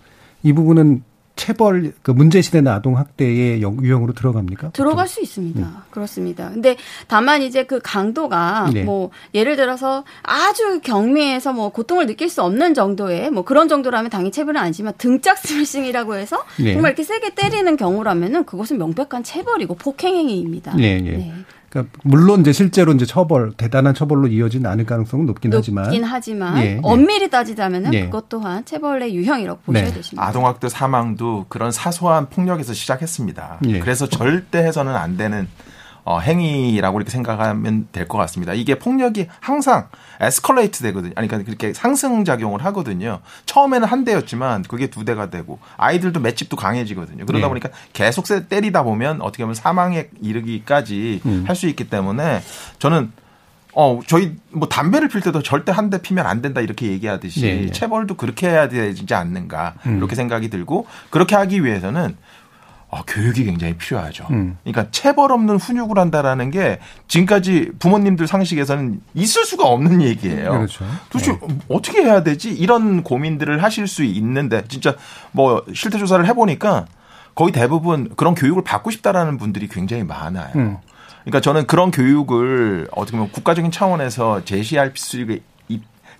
이 부분은 체벌 그 문제 시대는 아동 학대의 유형으로 들어갑니까? 들어갈 수 있습니다. 음. 그렇습니다. 근데 다만 이제 그 강도가 네. 뭐 예를 들어서 아주 경미해서 뭐 고통을 느낄 수 없는 정도의 뭐 그런 정도라면 당연히 체벌은 아니지만 등짝 스매싱이라고 해서 네. 정말 이렇게 세게 때리는 경우라면은 그것은 명백한 체벌이고 폭행 행위입니다. 네, 네. 네. 그러니까 물론 이제 실제로 이제 처벌 대단한 처벌로 이어지는 않을 가능성은 높긴, 하지만 높긴 하지만 예, 예. 엄밀히 따지자면은 예. 그것 또한 체벌의 유형이라고 보셔야 네. 되십니다. 아동학대 사망도 그런 사소한 폭력에서 시작했습니다. 예. 그래서 절대 해서는 안 되는 어, 행위라고 이렇게 생각하면 될 것 같습니다. 이게 폭력이 항상 에스컬레이트 되거든요. 아니, 그러니까 그렇게 상승작용을 하거든요. 처음에는 한 대였지만 그게 두 대가 되고 아이들도 맷집도 강해지거든요. 그러다 네. 보니까 계속 때리다 보면 어떻게 보면 사망에 이르기까지 음. 할수 있기 때문에 저는 어, 저희 뭐 담배를 필 때도 절대 한 대 피면 안 된다 이렇게 얘기하듯이 네. 네. 체벌도 그렇게 해야 되지 않는가 음. 이렇게 생각이 들고 그렇게 하기 위해서는 어, 교육이 굉장히 필요하죠. 음. 그러니까 체벌 없는 훈육을 한다라는 게 지금까지 부모님들 상식에서는 있을 수가 없는 얘기예요. 그렇죠. 도대체 네. 어떻게 해야 되지? 이런 고민들을 하실 수 있는데 진짜 뭐 실태 조사를 해보니까 거의 대부분 그런 교육을 받고 싶다라는 분들이 굉장히 많아요. 음. 그러니까 저는 그런 교육을 어떻게 보면 국가적인 차원에서 제시할 필요가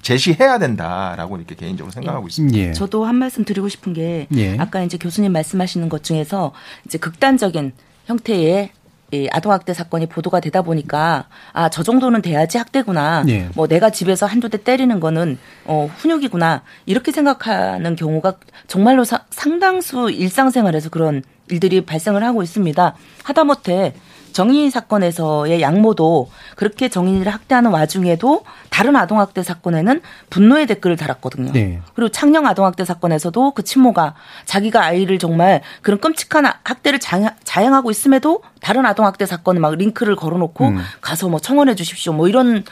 제시해야 된다라고 이렇게 개인적으로 생각하고 예. 있습니다. 예. 저도 한 말씀 드리고 싶은 게 예. 아까 이제 교수님 말씀하시는 것 중에서 이제 극단적인 형태의 이 아동학대 사건이 보도가 되다 보니까 아 저 정도는 돼야지 학대구나. 예. 뭐 내가 집에서 한두 대 때리는 거는 어 훈육이구나 이렇게 생각하는 경우가 정말로 사, 상당수 일상생활에서 그런 일들이 발생을 하고 있습니다. 하다못해 정인 사건에서의 양모도 그렇게 정인이를 학대하는 와중에도 다른 아동학대 사건에는 분노의 댓글을 달았거든요. 네. 그리고 창녕 아동학대 사건에서도 그 친모가 자기가 아이를 정말 그런 끔찍한 학대를 자행하고 있음에도 다른 아동학대 사건에 막 링크를 걸어놓고 음. 가서 뭐 청원해 주십시오. 뭐 이런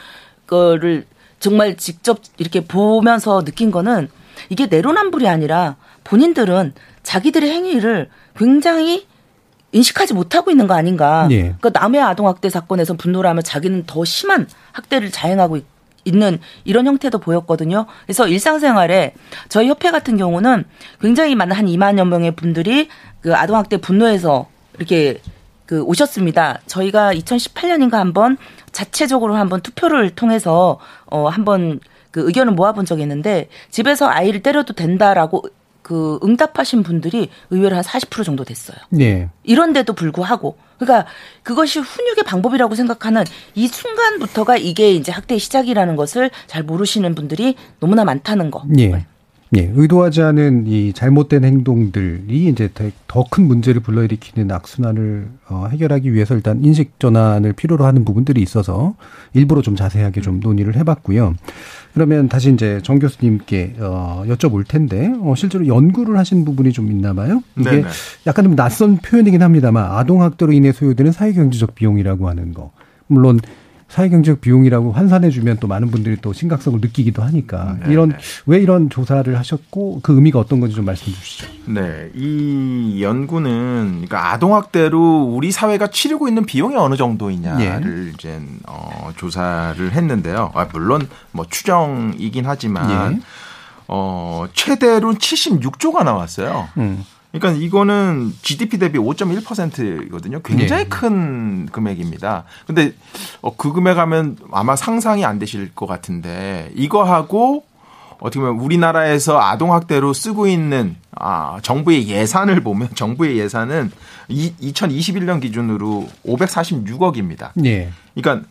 거를 정말 직접 이렇게 보면서 느낀 거는 이게 내로남불이 아니라 본인들은 자기들의 행위를 굉장히 인식하지 못하고 있는 거 아닌가. 예. 그러니까 남의 아동 학대 사건에서 분노를 하면 자기는 더 심한 학대를 자행하고 있는 이런 형태도 보였거든요. 그래서 일상생활에 저희 협회 같은 경우는 굉장히 많은 한 2만여 명의 분들이 그 아동 학대 분노에서 이렇게 그 오셨습니다. 저희가 2018년인가 한번 자체적으로 한번 투표를 통해서 어 한번 그 의견을 모아본 적이 있는데 집에서 아이를 때려도 된다라고 그 응답하신 분들이 의외로 한 40% 정도 됐어요. 네. 이런데도 불구하고 그러니까 그것이 훈육의 방법이라고 생각하는 이 순간부터가 이게 이제 학대의 시작이라는 것을 잘 모르시는 분들이 너무나 많다는 거. 네. 예, 의도하지 않은 이 잘못된 행동들이 이제 더 큰 문제를 불러일으키는 악순환을 어, 해결하기 위해서 일단 인식 전환을 필요로 하는 부분들이 있어서 일부러 좀 자세하게 좀 논의를 해봤고요. 그러면 다시 이제 정 교수님께 어, 여쭤볼 텐데 어, 실제로 연구를 하신 부분이 좀 있나 봐요. 이게 네네. 약간 좀 낯선 표현이긴 합니다만 아동 학대로 인해 소요되는 사회경제적 비용이라고 하는 거. 물론 사회경제적 비용이라고 환산해주면 또 많은 분들이 또 심각성을 느끼기도 하니까 네 이런 왜 이런 조사를 하셨고 그 의미가 어떤 건지 좀 말씀해 주시죠. 네, 이 연구는 그러니까 아동학대로 우리 사회가 치르고 있는 비용이 어느 정도이냐를 네. 이제 어, 조사를 했는데요. 아, 물론 뭐 추정이긴 하지만 네. 어, 최대로 76조가 나왔어요. 음. 그러니까 이거는 GDP 대비 5.1%거든요. 굉장히 네. 큰 금액입니다. 근데 어, 그 금액 하면 아마 상상이 안 되실 것 같은데 이거하고 어떻게 보면 우리나라에서 아동학대로 쓰고 있는 아, 정부의 예산을 보면 정부의 예산은 이, 2021년 기준으로 546억입니다. 네. 그러니까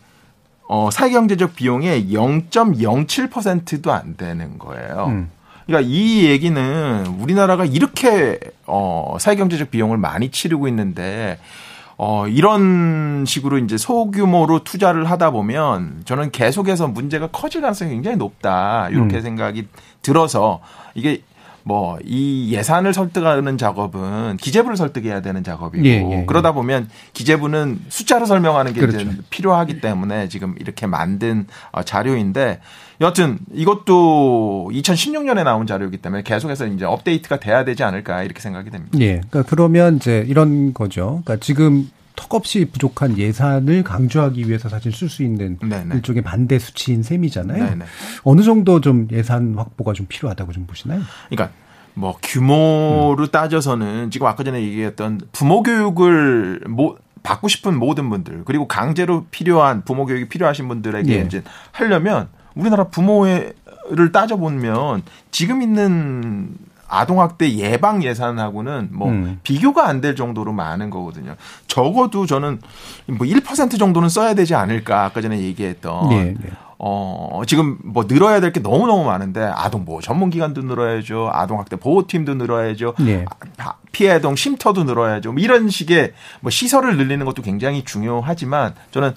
어, 사회경제적 비용의 0.07%도 안 되는 거예요. 음. 그러니까 이 얘기는 우리나라가 이렇게 어 사회경제적 비용을 많이 치르고 있는데 어 이런 식으로 이제 소규모로 투자를 하다 보면 저는 계속해서 문제가 커질 가능성이 굉장히 높다. 이렇게 음. 생각이 들어서 이게 뭐 이 예산을 설득하는 작업은 기재부를 설득해야 되는 작업이고 예, 예, 예. 그러다 보면 기재부는 숫자로 설명하는 게 그렇죠. 이제 필요하기 때문에 지금 이렇게 만든 어, 자료인데 여튼 이것도 2016년에 나온 자료이기 때문에 계속해서 이제 업데이트가 돼야 되지 않을까 이렇게 생각이 됩니다. 예. 그러니까 그러면 이제 이런 거죠. 그러니까 지금 턱없이 부족한 예산을 강조하기 위해서 사실 쓸 수 있는 네네. 일종의 반대 수치인 셈이잖아요. 네네. 어느 정도 좀 예산 확보가 좀 필요하다고 좀 보시나요? 그러니까 뭐 규모로 음. 따져서는 지금 아까 전에 얘기했던 부모 교육을 뭐 받고 싶은 모든 분들 그리고 강제로 필요한 부모 교육이 필요하신 분들에게 예. 이제 하려면 우리나라 부모를 따져보면 지금 있는 아동학대 예방 예산하고는 뭐 음. 비교가 안 될 정도로 많은 거거든요. 적어도 저는 뭐 1% 정도는 써야 되지 않을까 아까 전에 얘기했던. 네, 네. 어, 지금 뭐 늘어야 될 게 너무너무 많은데 아동보호 전문기관도 늘어야죠. 아동학대 보호팀도 늘어야죠. 네. 피해 아동 쉼터도 늘어야죠. 뭐 이런 식의 뭐 시설을 늘리는 것도 굉장히 중요하지만 저는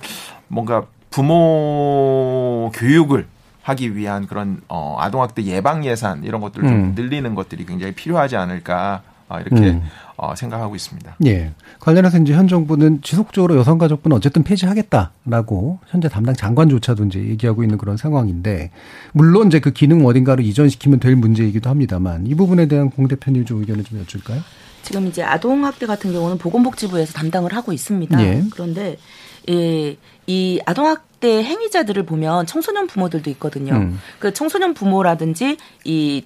뭔가 부모 교육을 하기 위한 그런 어 아동학대 예방 예산 이런 것들을 좀 음. 늘리는 것들이 굉장히 필요하지 않을까 어, 이렇게 음. 어, 생각하고 있습니다. 예. 관련해서 이제 현 정부는 지속적으로 여성가족부는 어쨌든 폐지하겠다라고 현재 담당 장관조차도 이제 얘기하고 있는 그런 상황인데 물론 이제 그 기능 어딘가로 이전시키면 될 문제이기도 합니다만 이 부분에 대한 공 대표님 좀 의견을 좀 여쭐까요? 지금 이제 아동학대 같은 경우는 보건복지부에서 담당을 하고 있습니다. 예. 그런데 예, 이 아동학대 행위자들을 보면 청소년 부모들도 있거든요. 음. 그 청소년 부모라든지 이,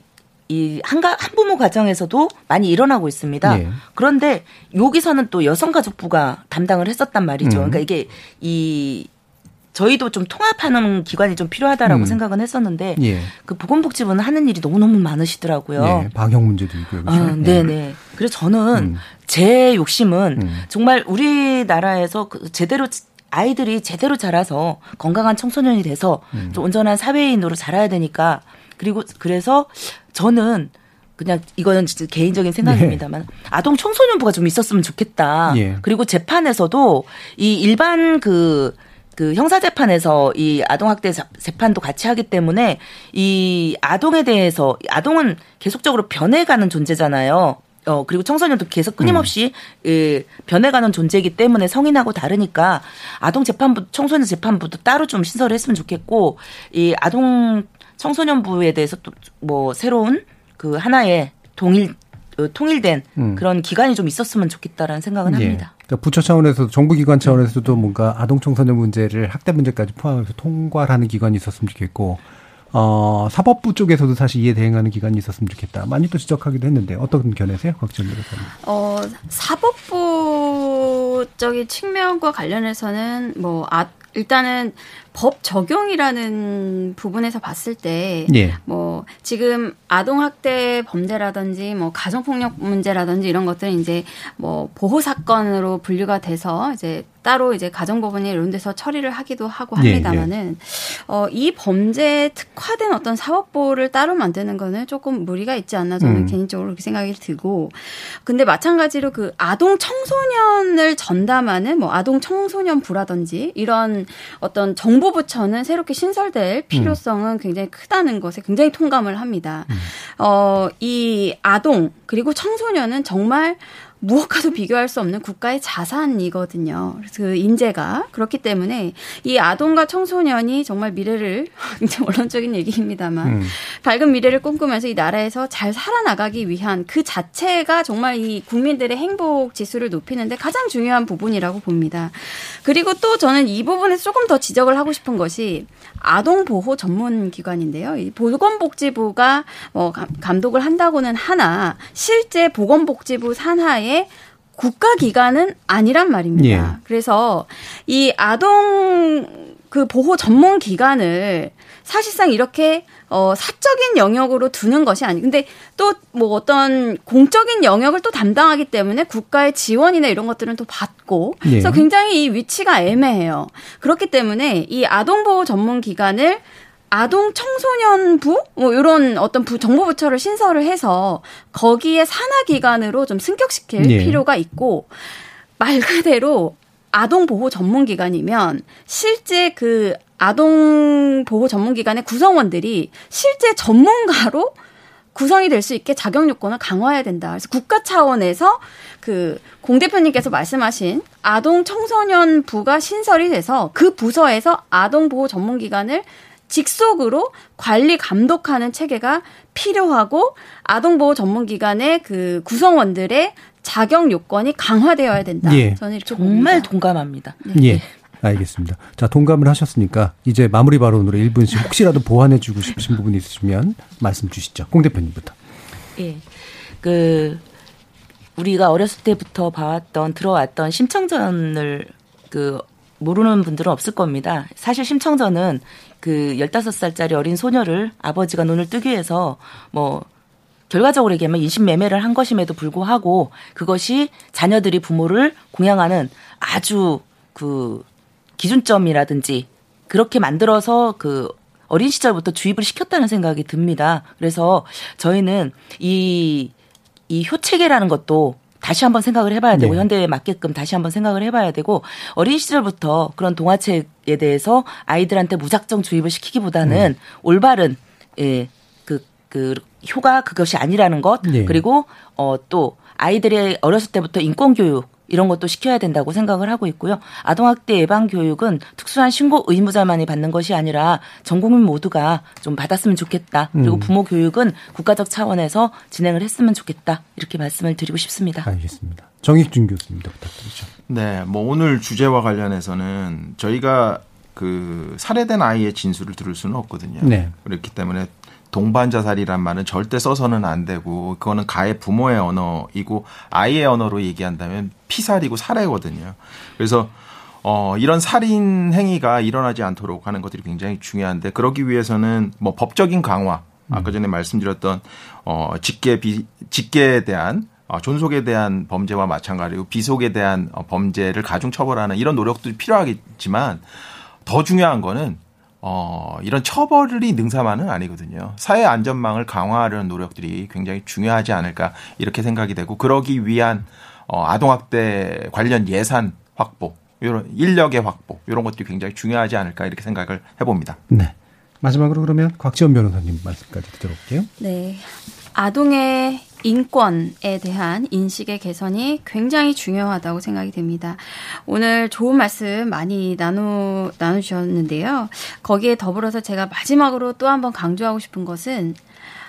이 한가, 한부모 가정에서도 많이 일어나고 있습니다. 예. 그런데 여기서는 또 여성가족부가 담당을 했었단 말이죠. 음. 그러니까 이게 이 저희도 좀 통합하는 기관이 좀 필요하다라고 음. 생각은 했었는데 예. 그 보건복지부는 하는 일이 너무 너무 많으시더라고요. 예, 방역 문제도 있고요. 그렇죠? 아, 네네. 그래서 저는 음. 제 욕심은 음. 정말 우리나라에서 그 제대로 아이들이 제대로 자라서 건강한 청소년이 돼서 음. 좀 온전한 사회인으로 자라야 되니까 그리고 그래서 저는 그냥 이거는 진짜 개인적인 생각입니다만 네. 아동 청소년부가 좀 있었으면 좋겠다. 예. 그리고 재판에서도 이 일반 그그 그 형사 재판에서 이 아동 학대 재판도 같이 하기 때문에 이 아동에 대해서 아동은 계속적으로 변해가는 존재잖아요. 어 그리고 청소년도 계속 끊임없이 음. 예, 변해가는 존재이기 때문에 성인하고 다르니까 아동 재판부 청소년 재판부도 따로 좀 신설을 했으면 좋겠고 이 아동 청소년부에 대해서 또 뭐 새로운 그 하나의 동일 어, 통일된 음. 그런 기관이 좀 있었으면 좋겠다라는 생각은 예. 합니다. 그러니까 부처 차원에서도 정부기관 차원에서도 뭔가 아동 청소년 문제를 학대 문제까지 포함해서 통과하는 기관이 있었으면 좋겠고 어, 사법부 쪽에서도 사실 이에 대응하는 기관이 있었으면 좋겠다. 많이 또 지적하기도 했는데 어떤 견해세요, 곽지연 변호사님? 어, 사법부 적인 측면과 관련해서는 뭐 아, 일단은 법 적용이라는 부분에서 봤을 때, 예. 뭐, 지금 아동 학대 범죄라든지, 뭐, 가정 폭력 문제라든지 이런 것들은 이제 뭐, 보호 사건으로 분류가 돼서 이제 따로 이제 가정법원이 이런 데서 처리를 하기도 하고 합니다만은, 예, 예. 어, 이 범죄에 특화된 어떤 사법보호를 따로 만드는 거는 조금 무리가 있지 않나 저는 음. 개인적으로 그렇게 생각이 들고, 근데 마찬가지로 그 아동 청소년을 전담하는 뭐, 아동 청소년부라든지 이런 어떤 정부 정보부처는 새롭게 신설될 필요성은 음. 굉장히 크다는 것에 굉장히 통감을 합니다. 음. 어, 이 아동 그리고 청소년은 정말 무엇과도 비교할 수 없는 국가의 자산이거든요. 그래서 그 인재가 그렇기 때문에 이 아동과 청소년이 정말 미래를 굉장히 원론적인 얘기입니다만 음. 밝은 미래를 꿈꾸면서 이 나라에서 잘 살아나가기 위한 그 자체가 정말 이 국민들의 행복 지수를 높이는데 가장 중요한 부분이라고 봅니다. 그리고 또 저는 이 부분에서 조금 더 지적을 하고 싶은 것이 아동 보호 전문 기관인데요. 이 보건복지부가 뭐 감독을 한다고는 하나 실제 보건복지부 산하에 국가 기관은 아니란 말입니다. 예. 그래서 이 아동 그 보호 전문 기관을 사실상 이렇게 어 사적인 영역으로 두는 것이 아니. 근데 또 뭐 어떤 공적인 영역을 또 담당하기 때문에 국가의 지원이나 이런 것들은 또 받고. 예. 그래서 굉장히 이 위치가 애매해요. 그렇기 때문에 이 아동 보호 전문 기관을 아동 청소년부 뭐 이런 어떤 부 정보 부처를 신설을 해서 거기에 산하 기관으로 좀 승격시킬 네. 필요가 있고 말 그대로 아동 보호 전문 기관이면 실제 그 아동 보호 전문 기관의 구성원들이 실제 전문가로 구성이 될 수 있게 자격 요건을 강화해야 된다. 그래서 국가 차원에서 그 공 대표님께서 말씀하신 아동 청소년 부가 신설이 돼서 그 부서에서 아동 보호 전문 기관을 직속으로 관리 감독하는 체계가 필요하고 아동 보호 전문 기관의 그 구성원들의 자격 요건이 강화되어야 된다. 예. 저는 정말 봅니다. 동감합니다. 네. 예. 알겠습니다. 자, 동감을 하셨으니까 이제 마무리 발언으로 1분씩 혹시라도 보완해 주고 싶으신 부분이 있으시면 말씀 주시죠. 공 대표님부터. 예. 그 우리가 어렸을 때부터 봐왔던 들어왔던 심청전을 그 모르는 분들은 없을 겁니다. 사실 심청전은 그 15살짜리 어린 소녀를 아버지가 눈을 뜨기 위해서 뭐 결과적으로 얘기하면 인신매매를 한 것임에도 불구하고 그것이 자녀들이 부모를 공양하는 아주 그 기준점이라든지 그렇게 만들어서 그 어린 시절부터 주입을 시켰다는 생각이 듭니다. 그래서 저희는 이, 이 효체계라는 것도 다시 한번 생각을 해봐야 되고 네. 현대에 맞게끔 다시 한번 생각을 해봐야 되고 어린 시절부터 그런 동화책에 대해서 아이들한테 무작정 주입을 시키기보다는 음. 올바른 예, 그, 그 효가 그것이 아니라는 것 네. 그리고 어 또 아이들의 어렸을 때부터 인권 교육 이런 것도 시켜야 된다고 생각을 하고 있고요. 아동학대 예방 교육은 특수한 신고 의무자만이 받는 것이 아니라 전 국민 모두가 좀 받았으면 좋겠다. 그리고 음. 부모 교육은 국가적 차원에서 진행을 했으면 좋겠다. 이렇게 말씀을 드리고 싶습니다. 알겠습니다. 정익준 교수님도 부탁드리죠. 네, 뭐 오늘 주제와 관련해서는 저희가 그 살해된 아이의 진술을 들을 수는 없거든요. 네. 그렇기 때문에 동반 자살이란 말은 절대 써서는 안 되고 그거는 가해 부모의 언어이고 아이의 언어로 얘기한다면 피살이고 살해거든요. 그래서 어 이런 살인 행위가 일어나지 않도록 하는 것들이 굉장히 중요한데 그러기 위해서는 뭐 법적인 강화 아까 전에 말씀드렸던 어 직계 비 직계에 대한 어, 존속에 대한 범죄와 마찬가지고 비속에 대한 어, 범죄를 가중 처벌하는 이런 노력들이 필요하겠지만 더 중요한 거는 어, 이런 처벌이 능사만은 아니거든요. 사회 안전망을 강화하려는 노력들이 굉장히 중요하지 않을까 이렇게 생각이 되고 그러기 위한 어, 아동학대 관련 예산 확보, 이런 인력의 확보 이런 것들이 굉장히 중요하지 않을까 이렇게 생각을 해봅니다. 네. 마지막으로 그러면 곽지원 변호사님 말씀까지 들어볼게요. 네. 아동의 인권에 대한 인식의 개선이 굉장히 중요하다고 생각이 됩니다. 오늘 좋은 말씀 많이 나누, 나누셨는데요. 거기에 더불어서 제가 마지막으로 또 한번 강조하고 싶은 것은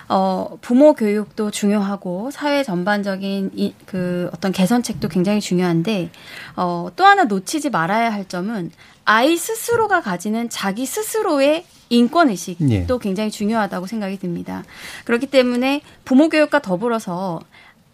어, 부모 교육도 중요하고 사회 전반적인 이, 그 어떤 개선책도 굉장히 중요한데 어, 또 하나 놓치지 말아야 할 점은 아이 스스로가 가지는 자기 스스로의 인권 의식도 예. 굉장히 중요하다고 생각이 듭니다. 그렇기 때문에 부모 교육과 더불어서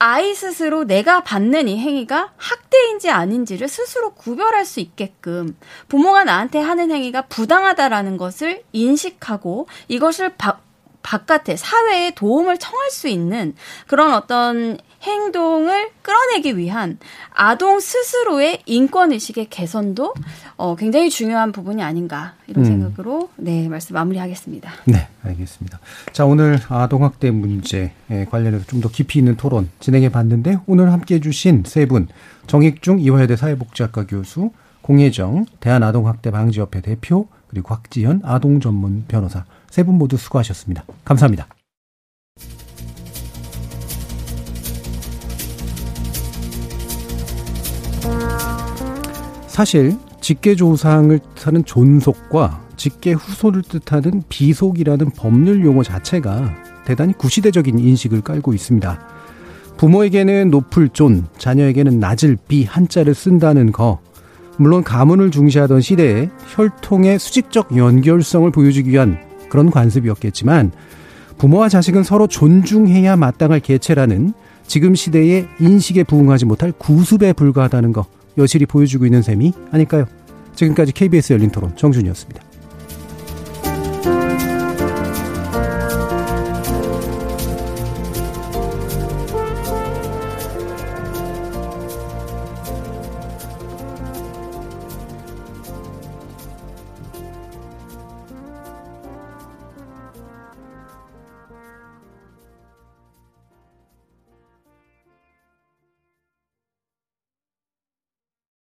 아이 스스로 내가 받는 이 행위가 학대인지 아닌지를 스스로 구별할 수 있게끔 부모가 나한테 하는 행위가 부당하다라는 것을 인식하고 이것을 바, 바깥에 사회에 도움을 청할 수 있는 그런 어떤 행동을 끌어내기 위한 아동 스스로의 인권 의식의 개선도 어, 굉장히 중요한 부분이 아닌가 이런 음. 생각으로 네 말씀 마무리하겠습니다. 네, 알겠습니다. 자 오늘 아동 학대 문제 관련해서 좀 더 깊이 있는 토론 진행해 봤는데 오늘 함께해 주신 세 분 정익중 이화여대 사회복지학과 교수, 공혜정 대한아동학대방지협회 대표 그리고 곽지현 아동 전문 변호사 세 분 모두 수고하셨습니다. 감사합니다. 사실 직계 조상을 뜻하는 존속과 직계 후손을 뜻하는 비속이라는 법률 용어 자체가 대단히 구시대적인 인식을 깔고 있습니다. 부모에게는 높을 존, 자녀에게는 낮을 비 한자를 쓴다는 거. 물론 가문을 중시하던 시대에 혈통의 수직적 연결성을 보여주기 위한 그런 관습이었겠지만 부모와 자식은 서로 존중해야 마땅할 개체라는 지금 시대의 인식에 부응하지 못할 구습에 불과하다는 거 여실히 보여주고 있는 셈이 아닐까요? 지금까지 KBS 열린 토론 정준이었습니다.